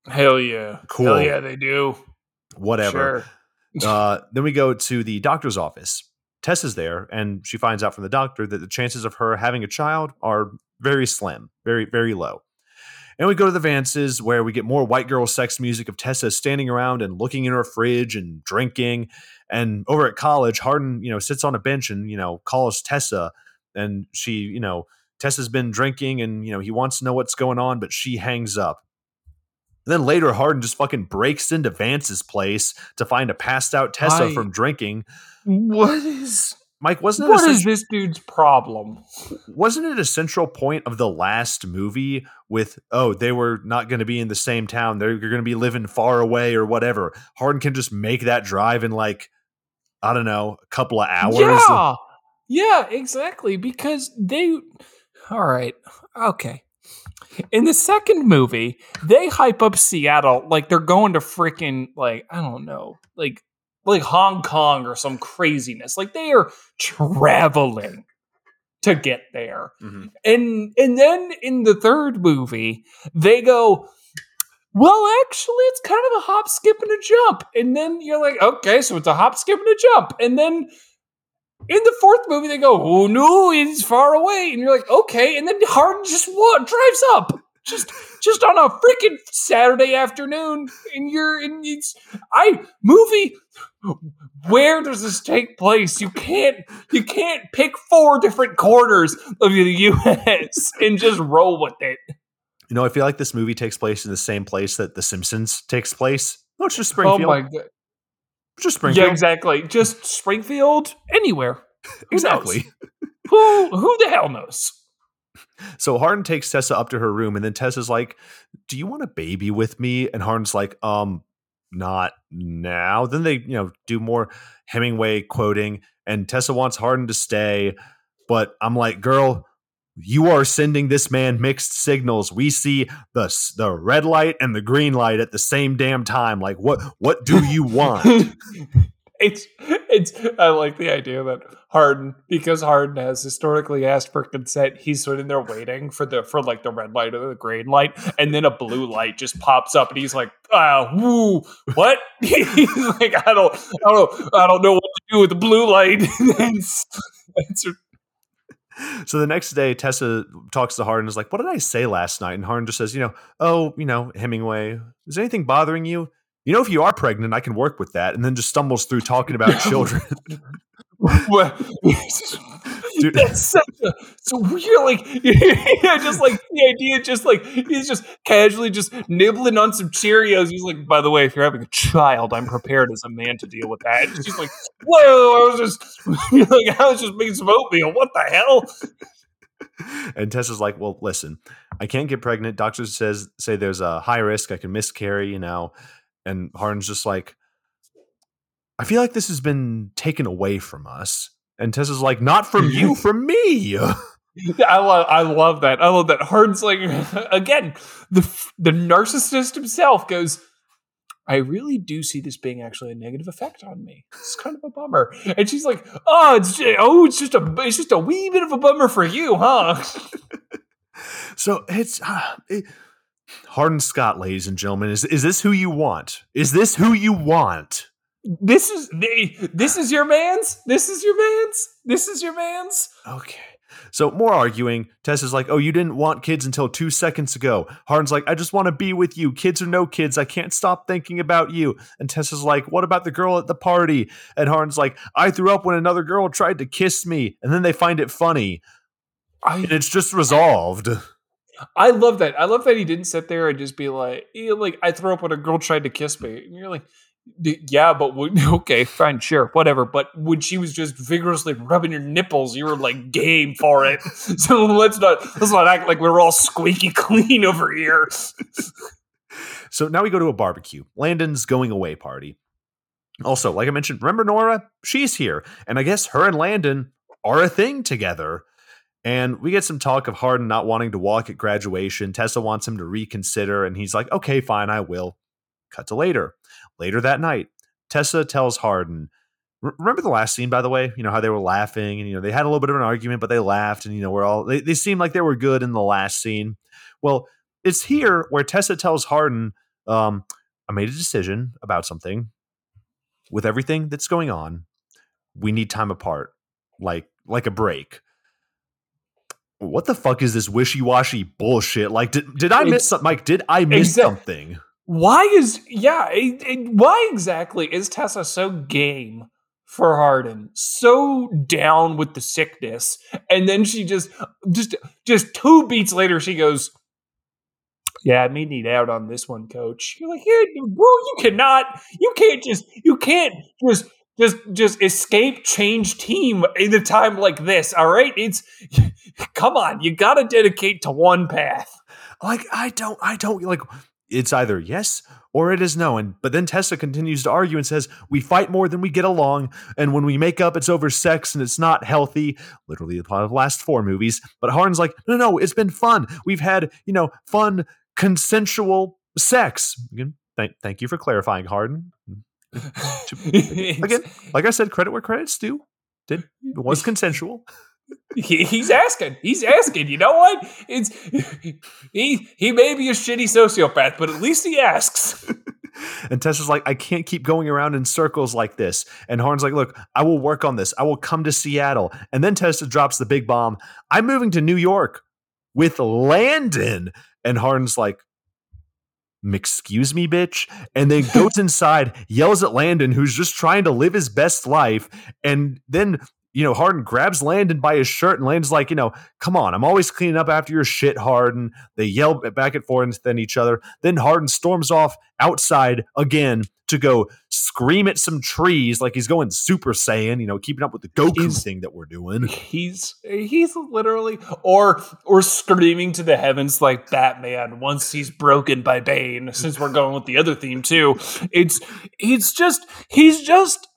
Hell yeah. Cool. Hell yeah, they do. Whatever. Sure. uh, then we go to the doctor's office. Tess is there, and she finds out from the doctor that the chances of her having a child are very slim, very, very low. And we go to the Vances where we get more white girl sex music of Tessa standing around and looking in her fridge and drinking. And over at college, Hardin, you know, sits on a bench and, you know, calls Tessa. And she, you know, Tessa's been drinking and, you know, he wants to know what's going on, but she hangs up. then later, Hardin just fucking breaks into Vance's place to find a passed out Tessa I- from drinking. What is Mike, wasn't it, what is this dude's problem? wasn't it a central point of the last movie with, oh, they were not going to be in the same town. They're going to be living far away or whatever. Hardin can just make that drive in like, I don't know, a couple of hours. Yeah. Yeah, exactly. Because they all right. Okay. In the second movie, they hype up Seattle like they're going to freaking like, I don't know, like like Hong Kong or some craziness. Like they are traveling to get there. Mhm. And and then in the third movie, they go, well, actually, it's kind of a hop, skip, and a jump. And then you're like, okay, so it's a hop, skip, and a jump. And then in the fourth movie, they go, oh no, it's far away. And you're like, okay. And then Hardin just what drives up. Just just on a freaking Saturday afternoon. And you're in it's I movie. Where does this take place? You can't you can't pick four different quarters of the US and just roll with it. You know, I feel like this movie takes place in the same place that The Simpsons takes place. No, it's just Springfield. Oh my god. Just Springfield. Yeah, exactly. Just Springfield, anywhere. Who exactly. Who who the hell knows? So Hardin takes Tessa up to her room, and then Tessa's like, "Do you want a baby with me?" And Hardin's like, "Um, not now." Then they, you know, do more Hemingway quoting, and Tessa wants Hardin to stay, but I'm like, "Girl, you are sending this man mixed signals. We see the the red light and the green light at the same damn time. Like, what what do you want?" it's it's I like the idea that Hardin because Hardin has historically asked for consent, he's sitting there waiting for the for like the red light or the green light, and then a blue light just pops up and he's like, uh woo, what? he's like, I don't I don't I don't know what to do with the blue light. so the next day, Tessa talks to Hardin. Is like, "What did I say last night?" And Hardin just says, "You know, oh, you know, Hemingway. Is anything bothering you? You know, if you are pregnant, I can work with that." And then just stumbles through talking about children. Dude. That's such a so weird. Like, yeah, just like the idea, just like he's just casually just nibbling on some Cheerios. He's like, by the way, if you're having a child, I'm prepared as a man to deal with that. And she's like, whoa, I was just like, I was just making some oatmeal. What the hell? And Tessa's like, well, listen, I can't get pregnant. Doctors says say there's a high risk. I can miscarry. You know, and Hardin's just like, I feel like this has been taken away from us. And Tessa's like, not from you, from me. I love, I love that. I love that. Hardin's like, again, the the narcissist himself goes, I really do see this being actually a negative effect on me. It's kind of a bummer. And she's like, oh, it's just, oh, it's just a it's just a wee bit of a bummer for you, huh? so it's uh, it, Hardin Scott, ladies and gentlemen. Is is this who you want? Is this who you want? This is this ah. is your man's. This is your man's. This is your man's. Okay. So more arguing. Tessa's like, "Oh, you didn't want kids until two seconds ago." Hardin's like, "I just want to be with you, kids or no kids. I can't stop thinking about you." And Tessa's like, "What about the girl at the party?" And Hardin's like, "I threw up when another girl tried to kiss me." And then they find it funny, I, and it's just resolved. I love that. I love that he didn't sit there and just be like, "Like I threw up when a girl tried to kiss me." And you're like, yeah, but okay, fine, sure, whatever. But when she was just vigorously rubbing your nipples, you were like game for it. So let's not let's not act like we're all squeaky clean over here. so now we go to a barbecue. Landon's going away party. Also, like I mentioned, remember Nora? She's here, and I guess her and Landon are a thing together. And we get some talk of Hardin not wanting to walk at graduation. Tessa wants him to reconsider, and he's like, "Okay, fine, I will." Cut to later. Later that night, Tessa tells Hardin, remember the last scene, by the way? You know, how they were laughing and, you know, they had a little bit of an argument, but they laughed and, you know, we're all, they, they seemed like they were good in the last scene. Well, it's here where Tessa tells Hardin, um, I made a decision about something. With everything that's going on, we need time apart, like like a break. What the fuck is this wishy washy bullshit? Like, did did I miss something? Mike, did I miss something? Why is yeah it, it, why exactly is tessa so game for hardin so down with the sickness and then she just just just two beats later she goes yeah, I may need out on this one, coach. You're like, yeah, bro, you cannot, you can't just, you can't just, just, just escape change team in a time like this. All right, it's, come on, you got to dedicate to one path. Like, I don't, I don't like it's either yes or it is no. And but then Tessa continues to argue and says, We fight more than we get along, and when we make up, it's over sex and it's not healthy. Literally the plot of the last four movies. But Hardin's like, No, no, it's been fun. We've had, you know, fun, consensual sex. Again, thank thank you for clarifying, Hardin. Again, like I said, credit where credit's due. Did it was consensual he, he's asking. He's asking. You know what? It's he. He may be a shitty sociopath, but at least he asks. and Tessa's like, I can't keep going around in circles like this. And Hardin's like, Look, I will work on this. I will come to Seattle. And then Tessa drops the big bomb. I'm moving to New York with Landon. And Hardin's like, excuse me, bitch. And then goes inside, yells at Landon, who's just trying to live his best life. And then you know, Hardin grabs Landon by his shirt, and Landon's like, you know, come on, I'm always cleaning up after your shit, Hardin. They yell back and forth at each other. Then Hardin storms off outside again to go scream at some trees like he's going Super Saiyan, you know, keeping up with the Goku he's, thing that we're doing. He's he's literally or or screaming to the heavens like Batman once he's broken by Bane. Since we're going with the other theme too, it's it's just he's just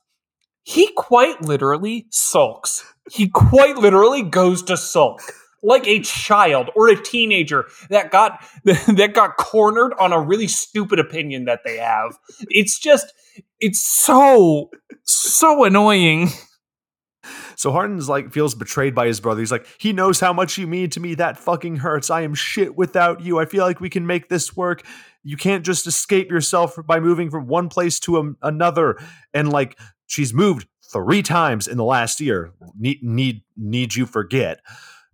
he quite literally sulks. He quite literally goes to sulk like a child or a teenager that got that got cornered on a really stupid opinion that they have. It's just it's so so annoying. So Hardin's like feels betrayed by his brother. He's like, he knows how much you mean to me. That fucking hurts. I am shit without you. I feel like we can make this work. You can't just escape yourself by moving from one place to a, another. And like she's moved three times in the last year. Need need need you forget.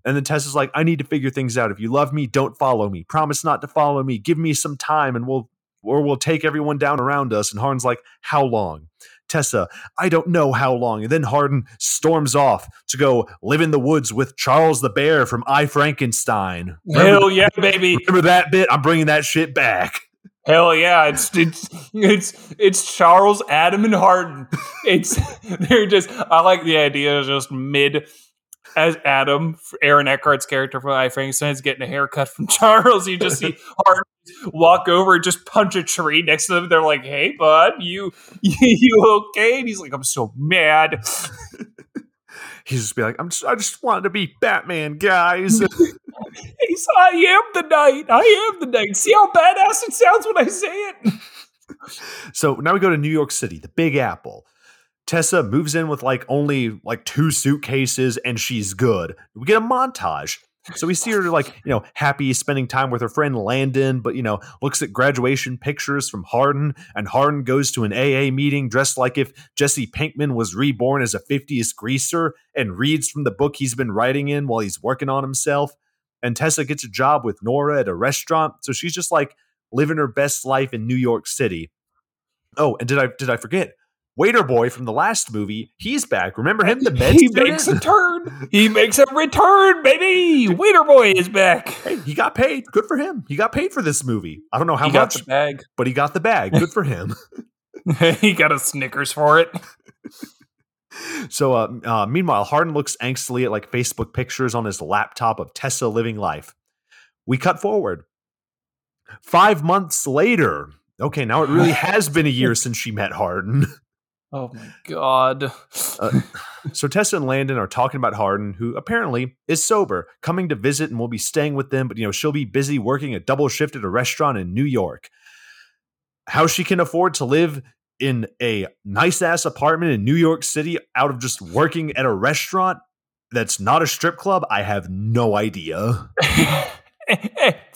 And then Tessa's like, I need to figure things out. If you love me, don't follow me. Promise not to follow me. Give me some time and we'll or we'll take everyone down around us. And Hardin's like, How long? Tessa, I don't know how long. And then Hardin storms off to go live in the woods with Charles the Bear from I Frankenstein. Remember, Hell yeah, baby. Remember that bit? I'm bringing that shit back. Hell yeah, it's it's it's it's Charles, Adam, and Hardin. It's they're just I like the idea of just mid as Adam, Aaron Eckhart's character from I Frankenstein is getting a haircut from Charles. You just see Hardin walk over and just punch a tree next to them. They're like, "Hey, bud, you you okay?" And he's like, "I'm so mad." He's just be like, "I'm just, I just wanted to be Batman, guys." he's, I am the knight. I am the knight. See how badass it sounds when I say it. so now we go to New York City, the Big Apple. Tessa moves in with like only like two suitcases and she's good. We get a montage. So we see her like, you know, happy spending time with her friend Landon, but you know, looks at graduation pictures from Hardin, and Hardin goes to an AA meeting dressed like if Jesse Pinkman was reborn as a 50s greaser and reads from the book he's been writing in while he's working on himself. And Tessa gets a job with Nora at a restaurant. So she's just like living her best life in New York City. Oh, and did I did I forget? Waiter Boy from the last movie, he's back. Remember him? The med he makes a turn. He makes a return, baby. Waiter Boy is back. Hey, he got paid. Good for him. He got paid for this movie. I don't know how he much, got the bag, but he got the bag. Good for him. he got a Snickers for it. So, uh, uh, meanwhile, Hardin looks angstily at like Facebook pictures on his laptop of Tessa living life. We cut forward. Five months later. Okay, now it really has been a year since she met Hardin. Oh my god. uh, so Tessa and Landon are talking about Hardin, who apparently is sober, coming to visit and will be staying with them, but you know, she'll be busy working a double shift at a restaurant in New York. How she can afford to live in a nice ass apartment in New York City out of just working at a restaurant that's not a strip club, I have no idea.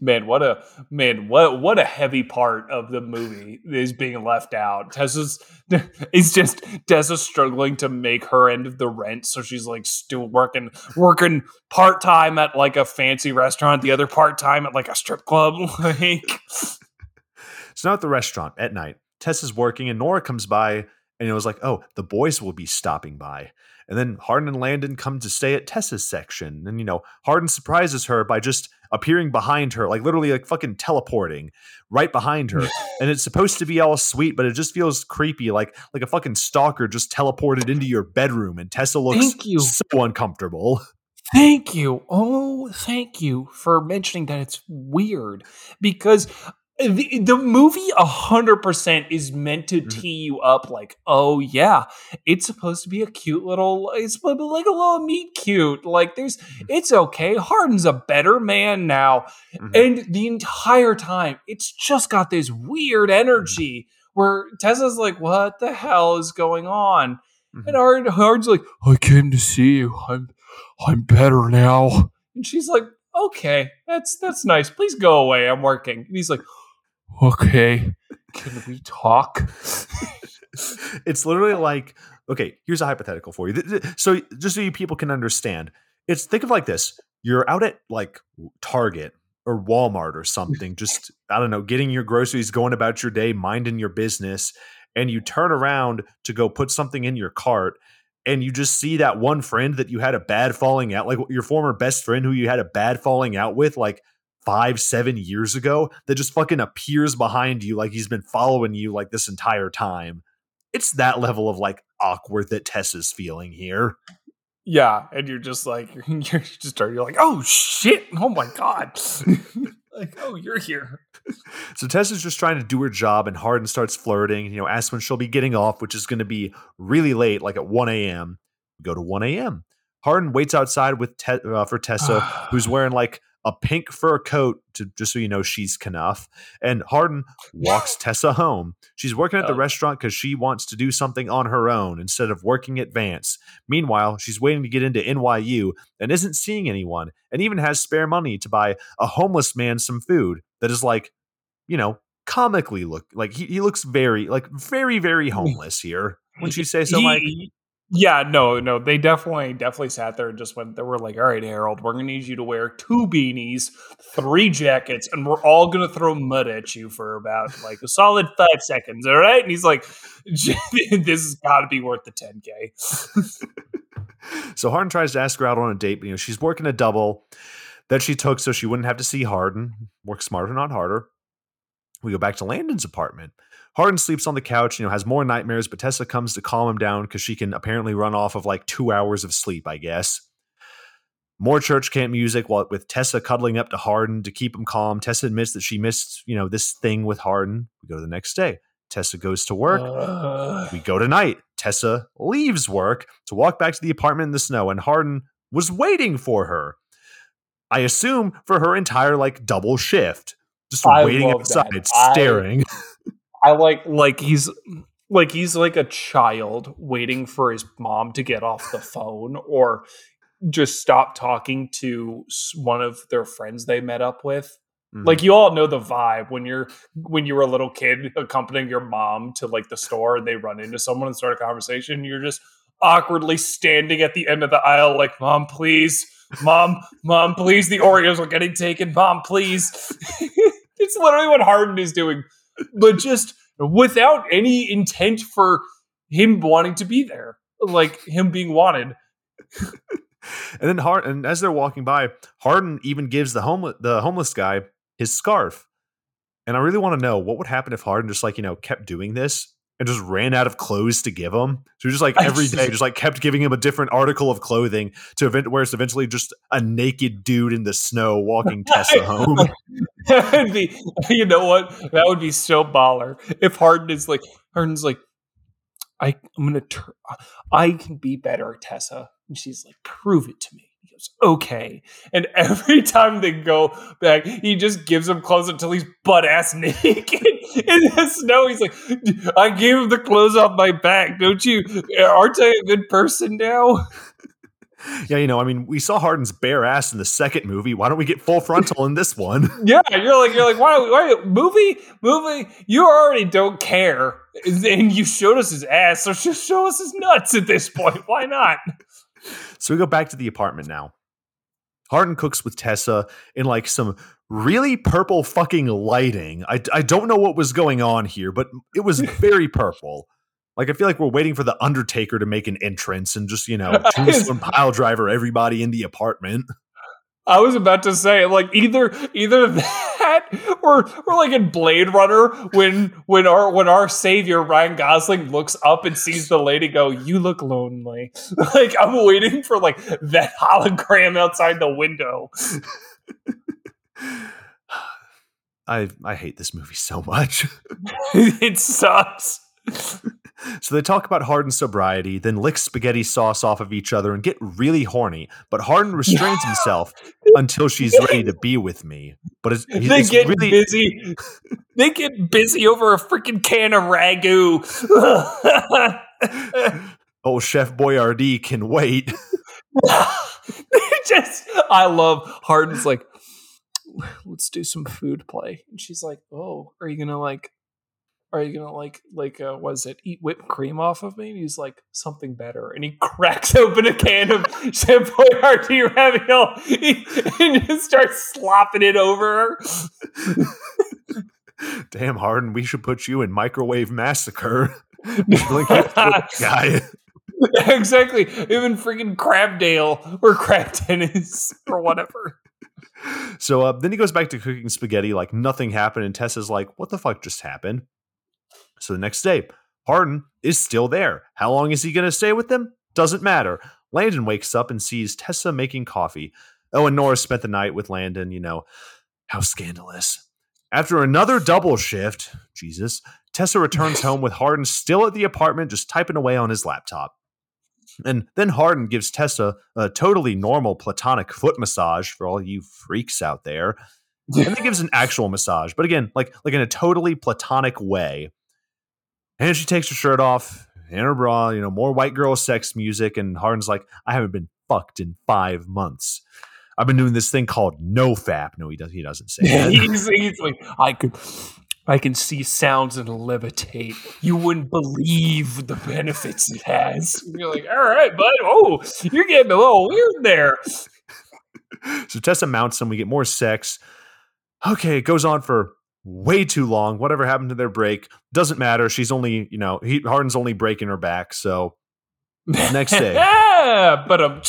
man, what a man, what what a heavy part of the movie is being left out. Tessa's is just Tessa struggling to make her end of the rent, so she's like still working working part time at like a fancy restaurant, the other part time at like a strip club. like, so now at the restaurant at night, Tessa's working, and Nora comes by, and it was like, oh, the boys will be stopping by. And then Hardin and Landon come to stay at Tessa's section. And, you know, Hardin surprises her by just appearing behind her, like literally like fucking teleporting right behind her. and it's supposed to be all sweet, but it just feels creepy, like like a fucking stalker just teleported into your bedroom and Tessa looks Thank you. so uncomfortable. Thank you. Oh, thank you for mentioning that it's weird because the, the movie 100% is meant to mm-hmm. tee you up like oh yeah it's supposed to be a cute little it's supposed to be like a little meet cute like there's mm-hmm. it's okay hardin's a better man now mm-hmm. and the entire time it's just got this weird mm-hmm. energy where tessa's like what the hell is going on mm-hmm. and Hard, like i came to see you i'm i'm better now and she's like okay that's that's nice please go away i'm working and he's like okay, can we talk? it's literally like, okay, here's a hypothetical for you. So just so you people can understand, it's think of like this: you're out at like Target or Walmart or something, just I don't know, getting your groceries, going about your day, minding your business, and you turn around to go put something in your cart. And you just see that one friend that you had a bad falling out, like your former best friend who you had a bad falling out with, like five, seven years ago that just fucking appears behind you like he's been following you like this entire time. It's that level of like awkward that Tessa's feeling here. Yeah, and you're just like you're just you're like, oh shit, oh my god. like, oh, you're here. So Tessa's just trying to do her job, and Hardin starts flirting. You know, asks when she'll be getting off, which is going to be really late, like at 1 a.m. go to 1 a.m. Hardin waits outside with Te- uh, for Tessa, who's wearing like a pink fur coat to just so you know she's Knuff. And Hardin walks Tessa home. She's working at the oh. restaurant because she wants to do something on her own instead of working at Vance. Meanwhile, she's waiting to get into NYU and isn't seeing anyone, and even has spare money to buy a homeless man some food that is like, you know, comically look like he, he looks very like very very homeless here Wouldn't you say so, He- Mike? Yeah, no, no. They definitely, definitely sat there and just went. They were like, "All right, Harold, we're gonna need you to wear two beanies, three jackets, and we're all gonna throw mud at you for about like a solid five seconds." All right, and he's like, "This has got to be worth the ten k." So Hardin tries to ask her out on a date, but you know, she's working a double that she took so she wouldn't have to see Hardin. Work smarter, not harder. We go back to Landon's apartment. Hardin sleeps on the couch, you know, has more nightmares, but Tessa comes to calm him down because she can apparently run off of like two hours of sleep, I guess. More church camp music while with Tessa cuddling up to Hardin to keep him calm. Tessa admits that she missed, you know, this thing with Hardin. We go to the next day. Tessa goes to work. Ugh. We go tonight. Tessa leaves work to walk back to the apartment in the snow, and Hardin was waiting for her. I assume for her entire like double shift, just I waiting that. outside, I- staring. I like like he's like he's like a child waiting for his mom to get off the phone or just stop talking to one of their friends they met up with. Mhm. Like you all know the vibe when you're when you were a little kid accompanying your mom to like the store and they run into someone and start a conversation. You're just awkwardly standing at the end of the aisle, like, "Mom, please, mom, mom, please. The Oreos are getting taken. Mom, please." it's literally what Hardin is doing, but just without any intent for him wanting to be there, like him being wanted. and then Hard and as they're walking by, Hardin even gives the homeless the homeless guy his scarf. And I really want to know what would happen if Hardin just like, you know, kept doing this and just ran out of clothes to give him. So just like every day, just- like kept giving him a different article of clothing to event where it's eventually just a naked dude in the snow walking Tessa home. that would be, you know what? That would be so baller if Hardin is like, Hardin's like, I, I'm gonna, tur- I can be better, Tessa, and she's like, prove it to me. Okay, and every time they go back, he just gives him clothes until he's butt ass naked in the snow. He's like, I gave him the clothes off my back. Don't you? Aren't I a good person now? Yeah, you know, I mean, we saw Hardin's bare ass in the second movie. Why don't we get full frontal in this one? Yeah, you're like you're like why why movie movie you already don't care and you showed us his ass so just show us his nuts at this point why not So we go back to the apartment now. Hardin cooks with Tessa in like some really purple fucking lighting. I, I don't know what was going on here, but it was very purple. Like I feel like we're waiting for the Undertaker to make an entrance and just you know tombstone pile driver everybody in the apartment. I was about to say like either either that or or like in Blade Runner when when our when our savior Ryan Gosling looks up and sees the lady go you look lonely. Like I'm waiting for like that hologram outside the window. I I hate this movie so much. it sucks So they talk about Hardin's sobriety, then lick spaghetti sauce off of each other and get really horny. But Hardin restrains himself until she's ready to be with me. But it's, they it's get really busy. They get busy over a freaking can of ragu. oh Chef Boyardee can wait. just, I love Hardin's like, let's do some food play, and she's like, oh, are you gonna like, are you gonna like, like, uh, what is it? Eat whipped cream off of me? And he's like, something better, and he cracks open a can of Chef Boyardee ravioli and just starts slopping it over. Damn, Hardin, we should put you in microwave massacre. You should link it to the guy. exactly. Even freaking Crabdale or Crab Tennis or whatever. So uh, then he goes back to cooking spaghetti like nothing happened, and Tessa's like, "What the fuck just happened?" So the next day, Hardin is still there. How long is he going to stay with them? Doesn't matter. Landon wakes up and sees Tessa making coffee. Oh, and Nora spent the night with Landon. You know how scandalous. After another double shift, Jesus, Tessa returns home with Hardin still at the apartment, just typing away on his laptop. And then Hardin gives Tessa a totally normal platonic foot massage for all you freaks out there. And then gives an actual massage, but again, like like in a totally platonic way. And she takes her shirt off and her bra, you know, more white girl sex music, and Hardin's like, I haven't been fucked in five months. I've been doing this thing called no fap. No, he does he doesn't say that. he's, he's like, I could, I can see sounds and levitate. You wouldn't believe the benefits it has. You're like, all right, bud. Oh, you're getting a little weird there. so Tessa mounts him. We get more sex. Okay, it goes on for way too long. Whatever happened to their break doesn't matter. She's only, you know, he, Hardin's only breaking her back. So next day, but um,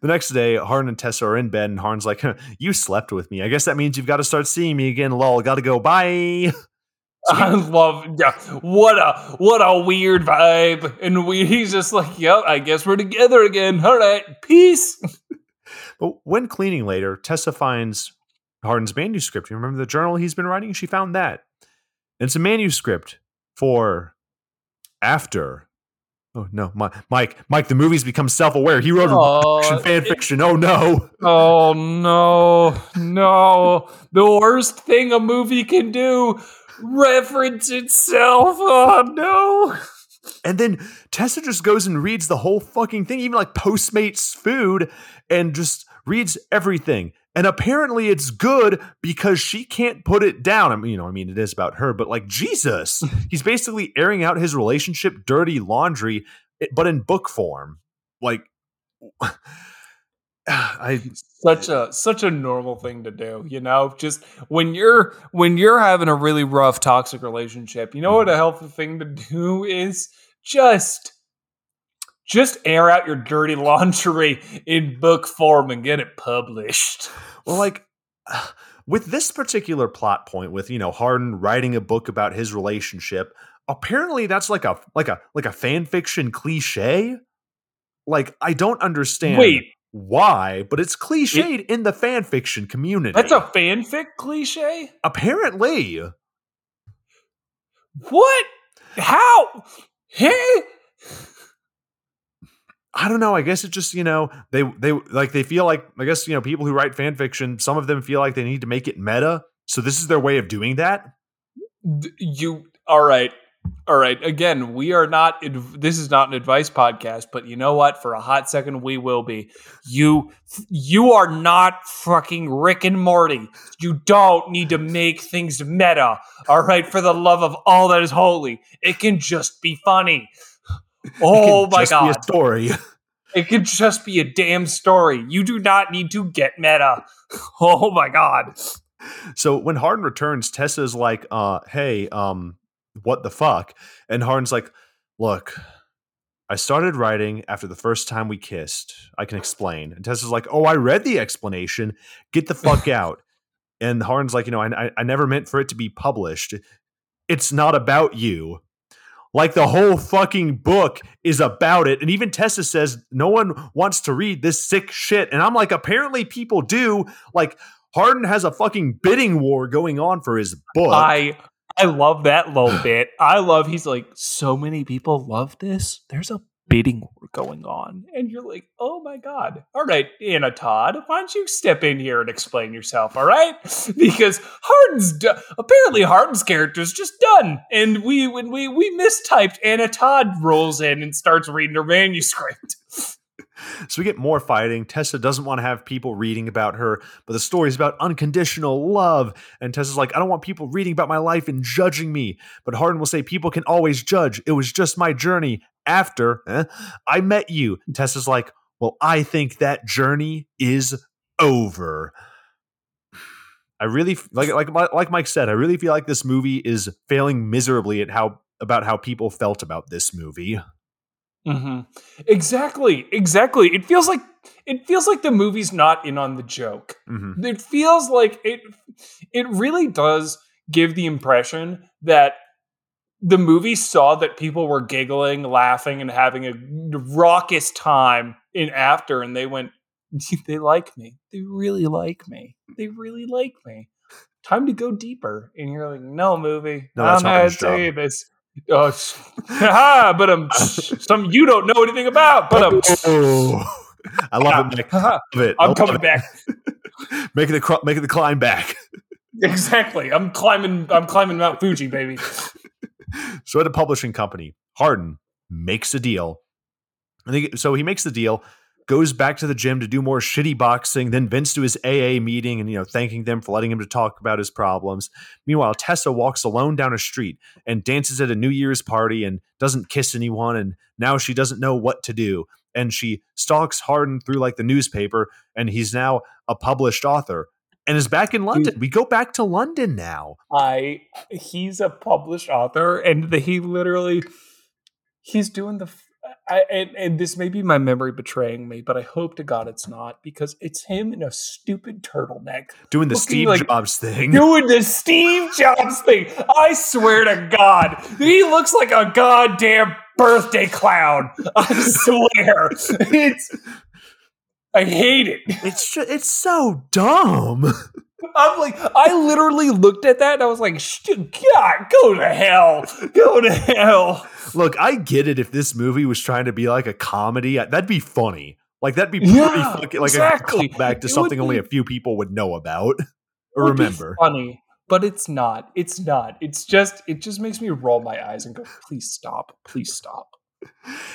the next day, Hardin and Tessa are in bed, and Hardin's like, "You slept with me. I guess that means you've got to start seeing me again. Lol, got to go. Bye." I love yeah, what a what a weird vibe, and we, he's just like, "Yep, I guess we're together again. All right, peace." but when cleaning later, Tessa finds Hardin's manuscript. You remember the journal he's been writing? She found that. And it's a manuscript for after Oh no, Mike! Mike, the movie's become self-aware. He wrote oh, fan it, fiction. Oh no! Oh no! No! The worst thing a movie can do: reference itself. Oh no! And then Tessa just goes and reads the whole fucking thing, even like Postmates food, and just reads everything. And apparently it's good because she can't put it down. I mean, you know, I mean, it is about her, but like Jesus, he's basically airing out his relationship dirty laundry, eh, but in book form. Like, I such a such a normal thing to do, you know. Just when you're when you're having a really rough toxic relationship, you know what a mm-hmm. healthy thing to do is just just air out your dirty laundry in book form and get it published. Well, like with this particular plot point, with you know Hardin writing a book about his relationship, apparently that's like a like a like a fan fiction cliche. Like I don't understand. Wait, why? But it's cliched it, in the fan fiction community. That's a fanfic cliche. Apparently. What? How? Hey. I don't know. I guess it just you know they they like they feel like I guess you know people who write fan fiction. Some of them feel like they need to make it meta. So this is their way of doing that. You all right? All right. Again, we are not. This is not an advice podcast, but you know what? For a hot second, we will be. You you are not fucking Rick and Morty. You don't need to make things meta. All right. For the love of all that is holy, it can just be funny. Oh my god! Be a story. It could just be a damn story. You do not need to get meta. Oh my god! So when Hardin returns, Tessa's like, uh, "Hey, um, what the fuck?" And Hardin's like, "Look." I started writing after the first time we kissed. I can explain. And Tessa's like, "Oh, I read the explanation. Get the fuck out." And Hardin's like, "You know, I, I, I never meant for it to be published. It's not about you." Like the whole fucking book is about it. And even Tessa says no one wants to read this sick shit. And I'm like, apparently people do. Like Hardin has a fucking bidding war going on for his book. I I love that little bit. I love he's like, so many people love this. There's a bidding war going on. And you're like, oh my God. All right, Anna Todd, why don't you step in here and explain yourself? All right. Because Hardin's do- apparently Hardin's character is just done. And we when we we mistyped Anna Todd rolls in and starts reading her manuscript. So we get more fighting. Tessa doesn't want to have people reading about her, but the story is about unconditional love. And Tessa's like, I don't want people reading about my life and judging me. But Hardin will say, People can always judge. It was just my journey after eh, I met you. And Tessa's like, Well, I think that journey is over. I really like like like Mike said, I really feel like this movie is failing miserably at how about how people felt about this movie. Mm-hmm. Exactly, exactly. It feels like it feels like the movie's not in on the joke. Mm-hmm. It feels like it. It really does give the impression that the movie saw that people were giggling, laughing, and having a raucous time in after, and they went, "They like me. They really like me. They really like me." Time to go deeper, and you're like, "No, movie. No, I'm not say this." Uh, ha, but um, some you don't know anything about. But um, oh, I love it, Nick. love it. I'm coming it. back. making the making the climb back. Exactly. I'm climbing. I'm climbing Mount Fuji, baby. so at a publishing company, Hardin makes a deal. And he, so he makes the deal. goes back to the gym to do more shitty boxing. Then Vince to his AA meeting and you know thanking them for letting him to talk about his problems. Meanwhile, Tessa walks alone down a street and dances at a New Year's party and doesn't kiss anyone. And now she doesn't know what to do. And she stalks Hardin through like the newspaper, and he's now a published author and is back in London. We go back to London now. I he's a published author, and the, he literally he's doing the I, and, and, this may be my memory betraying me, but I hope to God it's not because it's him in a stupid turtleneck doing the Steve like, Jobs thing. Doing the Steve Jobs thing. I swear to God, he looks like a goddamn birthday clown. I swear, it's. I hate it. It's just, it's so dumb. I'm like, I literally looked at that and I was like, God, go to hell. Go to hell. Look, I get it if this movie was trying to be like a comedy. That'd be funny. Like, that'd be pretty yeah, fucking, like exactly. a callback to it something only a few people would know about or remember. funny, but it's not. It's not. It's just, it just makes me roll my eyes and go, please stop. Please stop.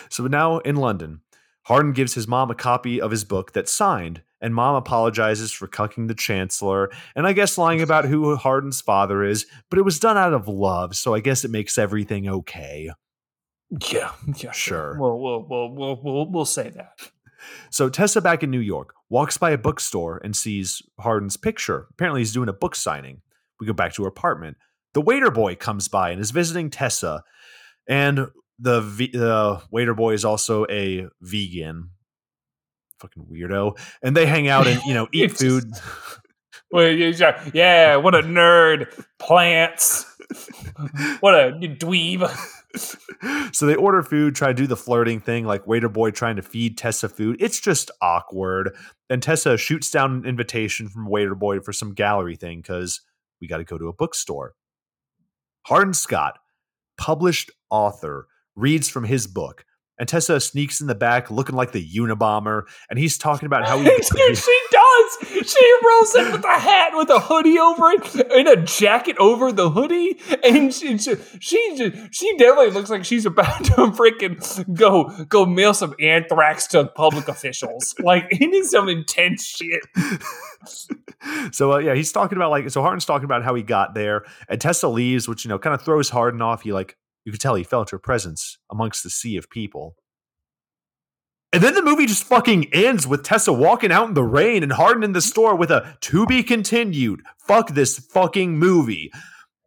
So now in London, Hardin gives his mom a copy of his book that's signed, and mom apologizes for cucking the chancellor and I guess lying about who Hardin's father is, but it was done out of love, so I guess it makes everything okay. Yeah, yeah, sure. We'll, we'll, we'll, we'll, we'll, we'll say that. So Tessa back in New York walks by a bookstore and sees Hardin's picture. Apparently he's doing a book signing. We go back to her apartment. The waiter boy comes by and is visiting Tessa, and the the waiter boy is also a vegan. Fucking weirdo. And they hang out and, you know, eat food. well, yeah, what a nerd. Plants. what a dweeb. so they order food, try to do the flirting thing, like waiter boy trying to feed Tessa food. It's just awkward. Then Tessa shoots down an invitation from waiter boy for some gallery thing because we got to go to a bookstore. Hardin Scott, published author, reads from his book. And Tessa sneaks in the back looking like the Unabomber, and he's talking about how he. she does. She rolls in with a hat with a hoodie over it and a jacket over the hoodie, and she she she, she definitely looks like she's about to freaking go go mail some anthrax to public officials. like it is some intense shit. so uh, yeah, he's talking about like so Hardin's talking about how he got there, and Tessa leaves, which you know kind of throws Hardin off. He like you could tell he felt her presence amongst the sea of people. And then the movie just fucking ends with Tessa walking out in the rain and Hardin in the store with a to be continued. Fuck this fucking movie.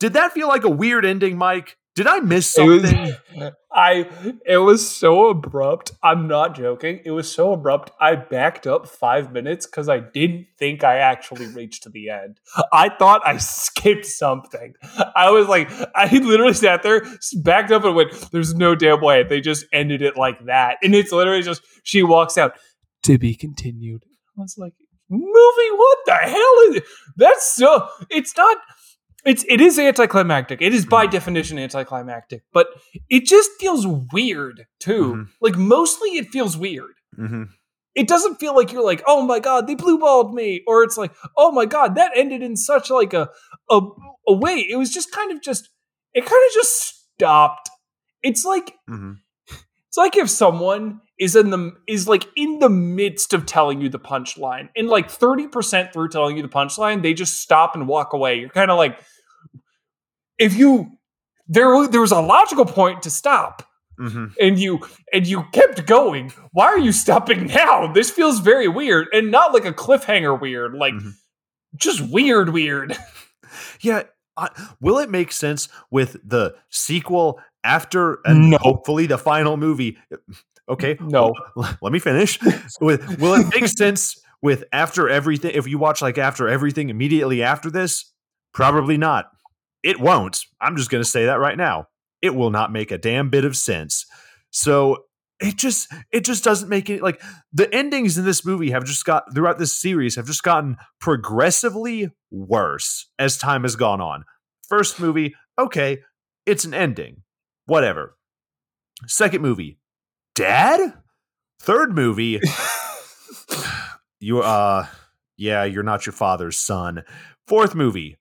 Did that feel like a weird ending, Mike? Did I miss something? Was, I it was so abrupt. I'm not joking. It was so abrupt. I backed up five minutes because I didn't think I actually reached to the end. I thought I skipped something. I was like, I literally sat there, backed up, and went, "There's no damn way." They just ended it like that, and it's literally just she walks out to be continued. I was like, movie, what the hell is it? That's so. It's not it's it is anticlimactic. It is by mm-hmm. definition anticlimactic, but it just feels weird too. Mm-hmm. Like mostly, it feels weird. Mm-hmm. It doesn't feel like you're like, oh my god, they blue balled me, or it's like, oh my god, that ended in such like a a, a way. It was just kind of just it kind of just stopped. It's like mm-hmm. it's like if someone is in the is like in the midst of telling you the punchline, and like thirty percent through telling you the punchline, they just stop and walk away. You're kind of like if you there there was a logical point to stop. Mm-hmm. And you and you kept going. Why are you stopping now? This feels very weird, and not like a cliffhanger weird, like mm-hmm. just weird, weird. Yeah, uh, will it make sense with the sequel after and no. hopefully the final movie? Okay, no. Well, let me finish. with will it make sense with after everything? If you watch like after everything immediately after this, probably not. It won't. I'm just going to say that right now. It will not make a damn bit of sense. So it just it just doesn't make it like the endings in this movie have just got throughout this series have just gotten progressively worse as time has gone on. First movie, okay, it's an ending. Whatever. Second movie, dad? Third movie, you uh yeah, you're not your father's son. Fourth movie,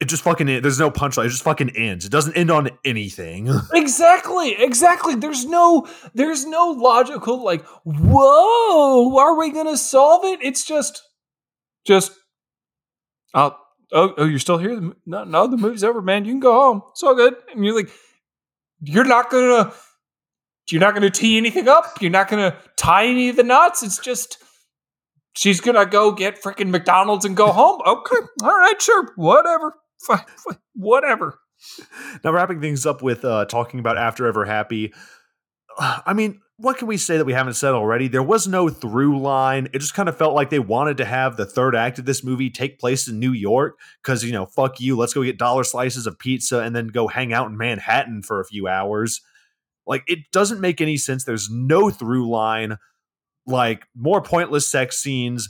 it just fucking there's no punchline. It just fucking ends. It doesn't end on anything. exactly, exactly. There's no there's no logical like, whoa, are we gonna solve it? It's just just oh oh, oh you're still here? No, no, the movie's over, man. You can go home. It's all good. And you're like, you're not gonna you're not gonna tee anything up. You're not gonna tie any of the knots. It's just she's gonna go get freaking McDonald's and go home. Okay, all right, sure, whatever whatever. Now, wrapping things up with uh, talking about After Ever Happy. I mean, what can we say that we haven't said already? There was no through line. It just kind of felt like they wanted to have the third act of this movie take place in New York because, you know, fuck you. Let's go get dollar slices of pizza and then go hang out in Manhattan for a few hours. Like, it doesn't make any sense. There's no through line. Like, more pointless sex scenes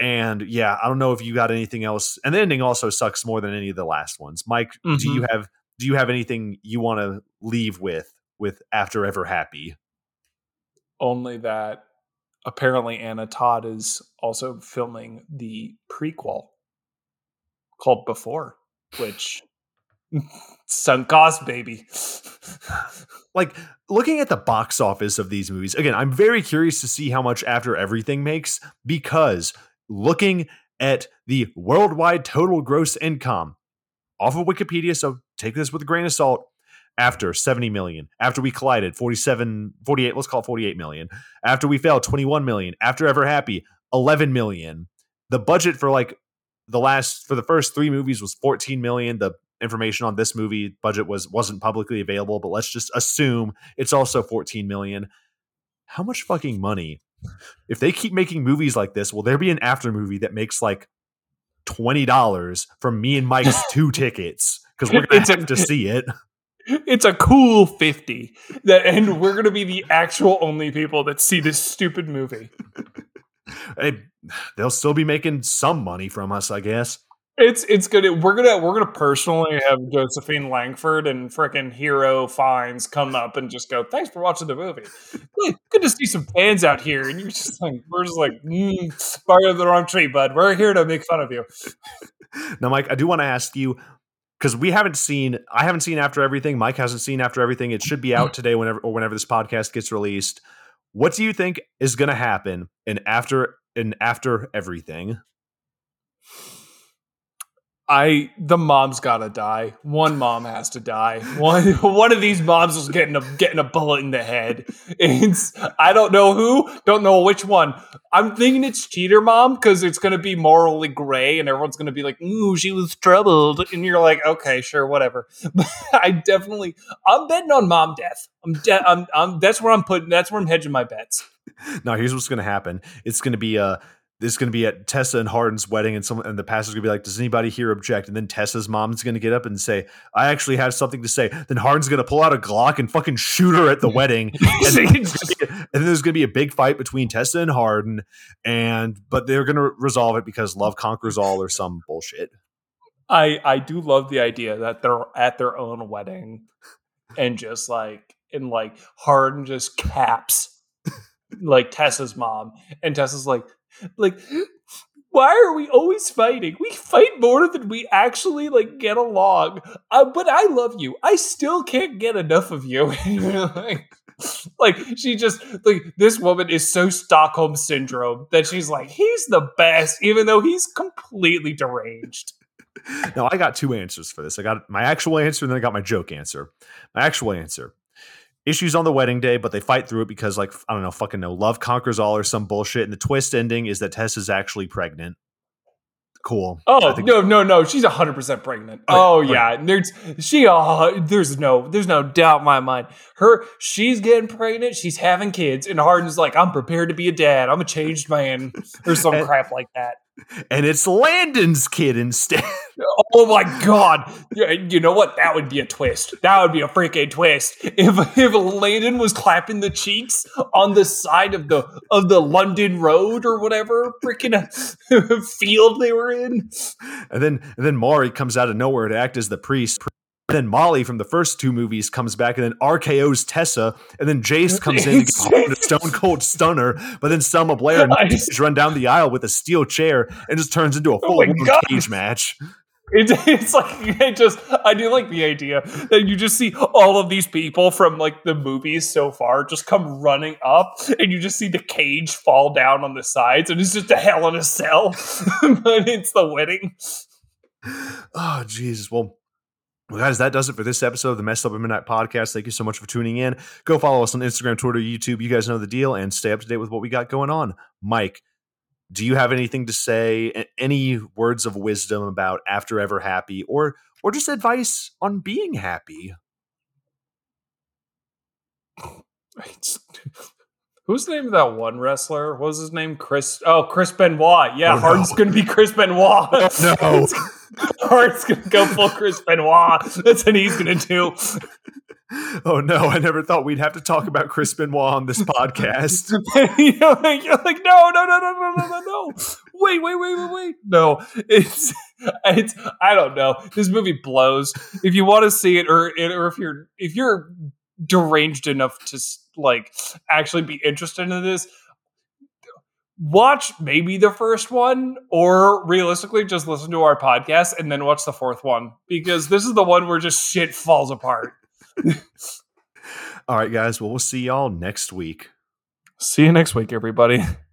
and yeah, I don't know if you got anything else. And the ending also sucks more than any of the last ones. Mike, mm-hmm. do you have do you have anything you want to leave with with After Ever Happy? Only that apparently Anna Todd is also filming the prequel called Before, which sunk cost, baby. like looking at the box office of these movies, again, I'm very curious to see how much After Everything makes because looking at the worldwide total gross income off of Wikipedia. So take this with a grain of salt. After 70 million, after we collided 47, 48, let's call it 48 million. After we failed 21 million. After Ever Happy 11 million. The budget for like the last for the first three movies was 14 million. The information on this movie budget was wasn't publicly available, but let's just assume it's also 14 million. How much fucking money if they keep making movies like this, will there be an after movie that makes like twenty dollars from me and Mike's two tickets because we're gonna have a, to see it. It's a cool fifty that, and we're gonna be the actual only people that see this stupid movie. hey, they'll still be making some money from us, I guess. It's it's good. We're gonna we're gonna personally have Josephine Langford and freaking Hero Fiennes come up and just go. Thanks for watching the movie. Good, good to see some fans out here. And you're just like we're just like mm, barking the wrong tree, bud. We're here to make fun of you. now, Mike, I do want to ask you because we haven't seen. I haven't seen After Everything. Mike hasn't seen After Everything. It should be out today, whenever or whenever this podcast gets released. What do you think is going to happen in after in after everything? I the mom's gotta die. One mom has to die. One one of these moms is getting a getting a bullet in the head. It's I don't know who, don't know which one. I'm thinking it's cheater mom because it's gonna be morally gray and everyone's gonna be like, "Ooh, she was troubled," and you're like, "Okay, sure, whatever." But I definitely I'm betting on mom death. I'm, de- I'm I'm that's where I'm putting. That's where I'm hedging my bets. Now here's what's gonna happen. It's gonna be a. Uh this is going to be at Tessa and Hardin's wedding, and someone and the pastor's going to be like, "Does anybody here object?" And then Tessa's mom's going to get up and say, "I actually have something to say." Then Hardin's going to pull out a Glock and fucking shoot her at the wedding, and, then, and then there's going to be a big fight between Tessa and Hardin, and but they're going to resolve it because love conquers all or some bullshit. I I do love the idea that they're at their own wedding, and just like and like Hardin just caps like Tessa's mom, and Tessa's like like why are we always fighting? We fight more than we actually like get along. Uh, but I love you. I still can't get enough of you. like, like she just like this woman is so Stockholm syndrome that she's like he's the best, even though he's completely deranged. Now I got two answers for this. I got my actual answer, and then I got my joke answer. My actual answer issues on the wedding day, but they fight through it because, like, I don't know, fucking no, love conquers all or some bullshit. And the twist ending is that Tess is actually pregnant. Cool. Oh no, no, no! She's hundred percent pregnant. Oh, oh yeah, there's she. Uh, there's no, there's no doubt in my mind. Her, she's getting pregnant. She's having kids, and Hardin's like, I'm prepared to be a dad. I'm a changed man, or some and, crap like that and it's Landon's kid instead. oh my god! You know what? That would be a twist. That would be a freaking twist. If if Landon was clapping the cheeks on the side of the of the London Road or whatever freaking field they were in, and then and then Maury comes out of nowhere to act as the priest then Molly from the first two movies comes back, and then RKO's Tessa, and then Jace comes in to get a stone cold stunner. But then Selma Blair nice. run down the aisle with a steel chair and just turns into a full oh cage match. It, it's like it just I do like the idea that you just see all of these people from like the movies so far just come running up and you just see the cage fall down on the sides and it's just a hell in a cell but it's the wedding oh jesus well well, guys, that does it for this episode of the Messed Up at Midnight podcast. Thank you so much for tuning in. Go follow us on Instagram, Twitter, YouTube. You guys know the deal and stay up to date with what we got going on. Mike, do you have anything to say? Any words of wisdom about after ever happy or or just advice on being happy? Who's the name of that one wrestler? What was his name? Chris. Oh, Chris Benoit. Yeah, Oh, no. Hardin's going to be Chris Benoit. no. Hart's gonna go full Chris Benoit. That's what he's gonna do. Oh no, I never thought we'd have to talk about Chris Benoit on this podcast. you know, like, you're like, no, no, no, no, no, no, no, Wait, wait, wait, wait, wait. No, it's it's I don't know. This movie blows. If you want to see it, or or if you're if you're deranged enough to like actually be interested in this, watch maybe the first one, or realistically, just listen to our podcast and then watch the fourth one because this is the one where just shit falls apart. All right, guys. Well, we'll see y'all next week. See you next week, everybody.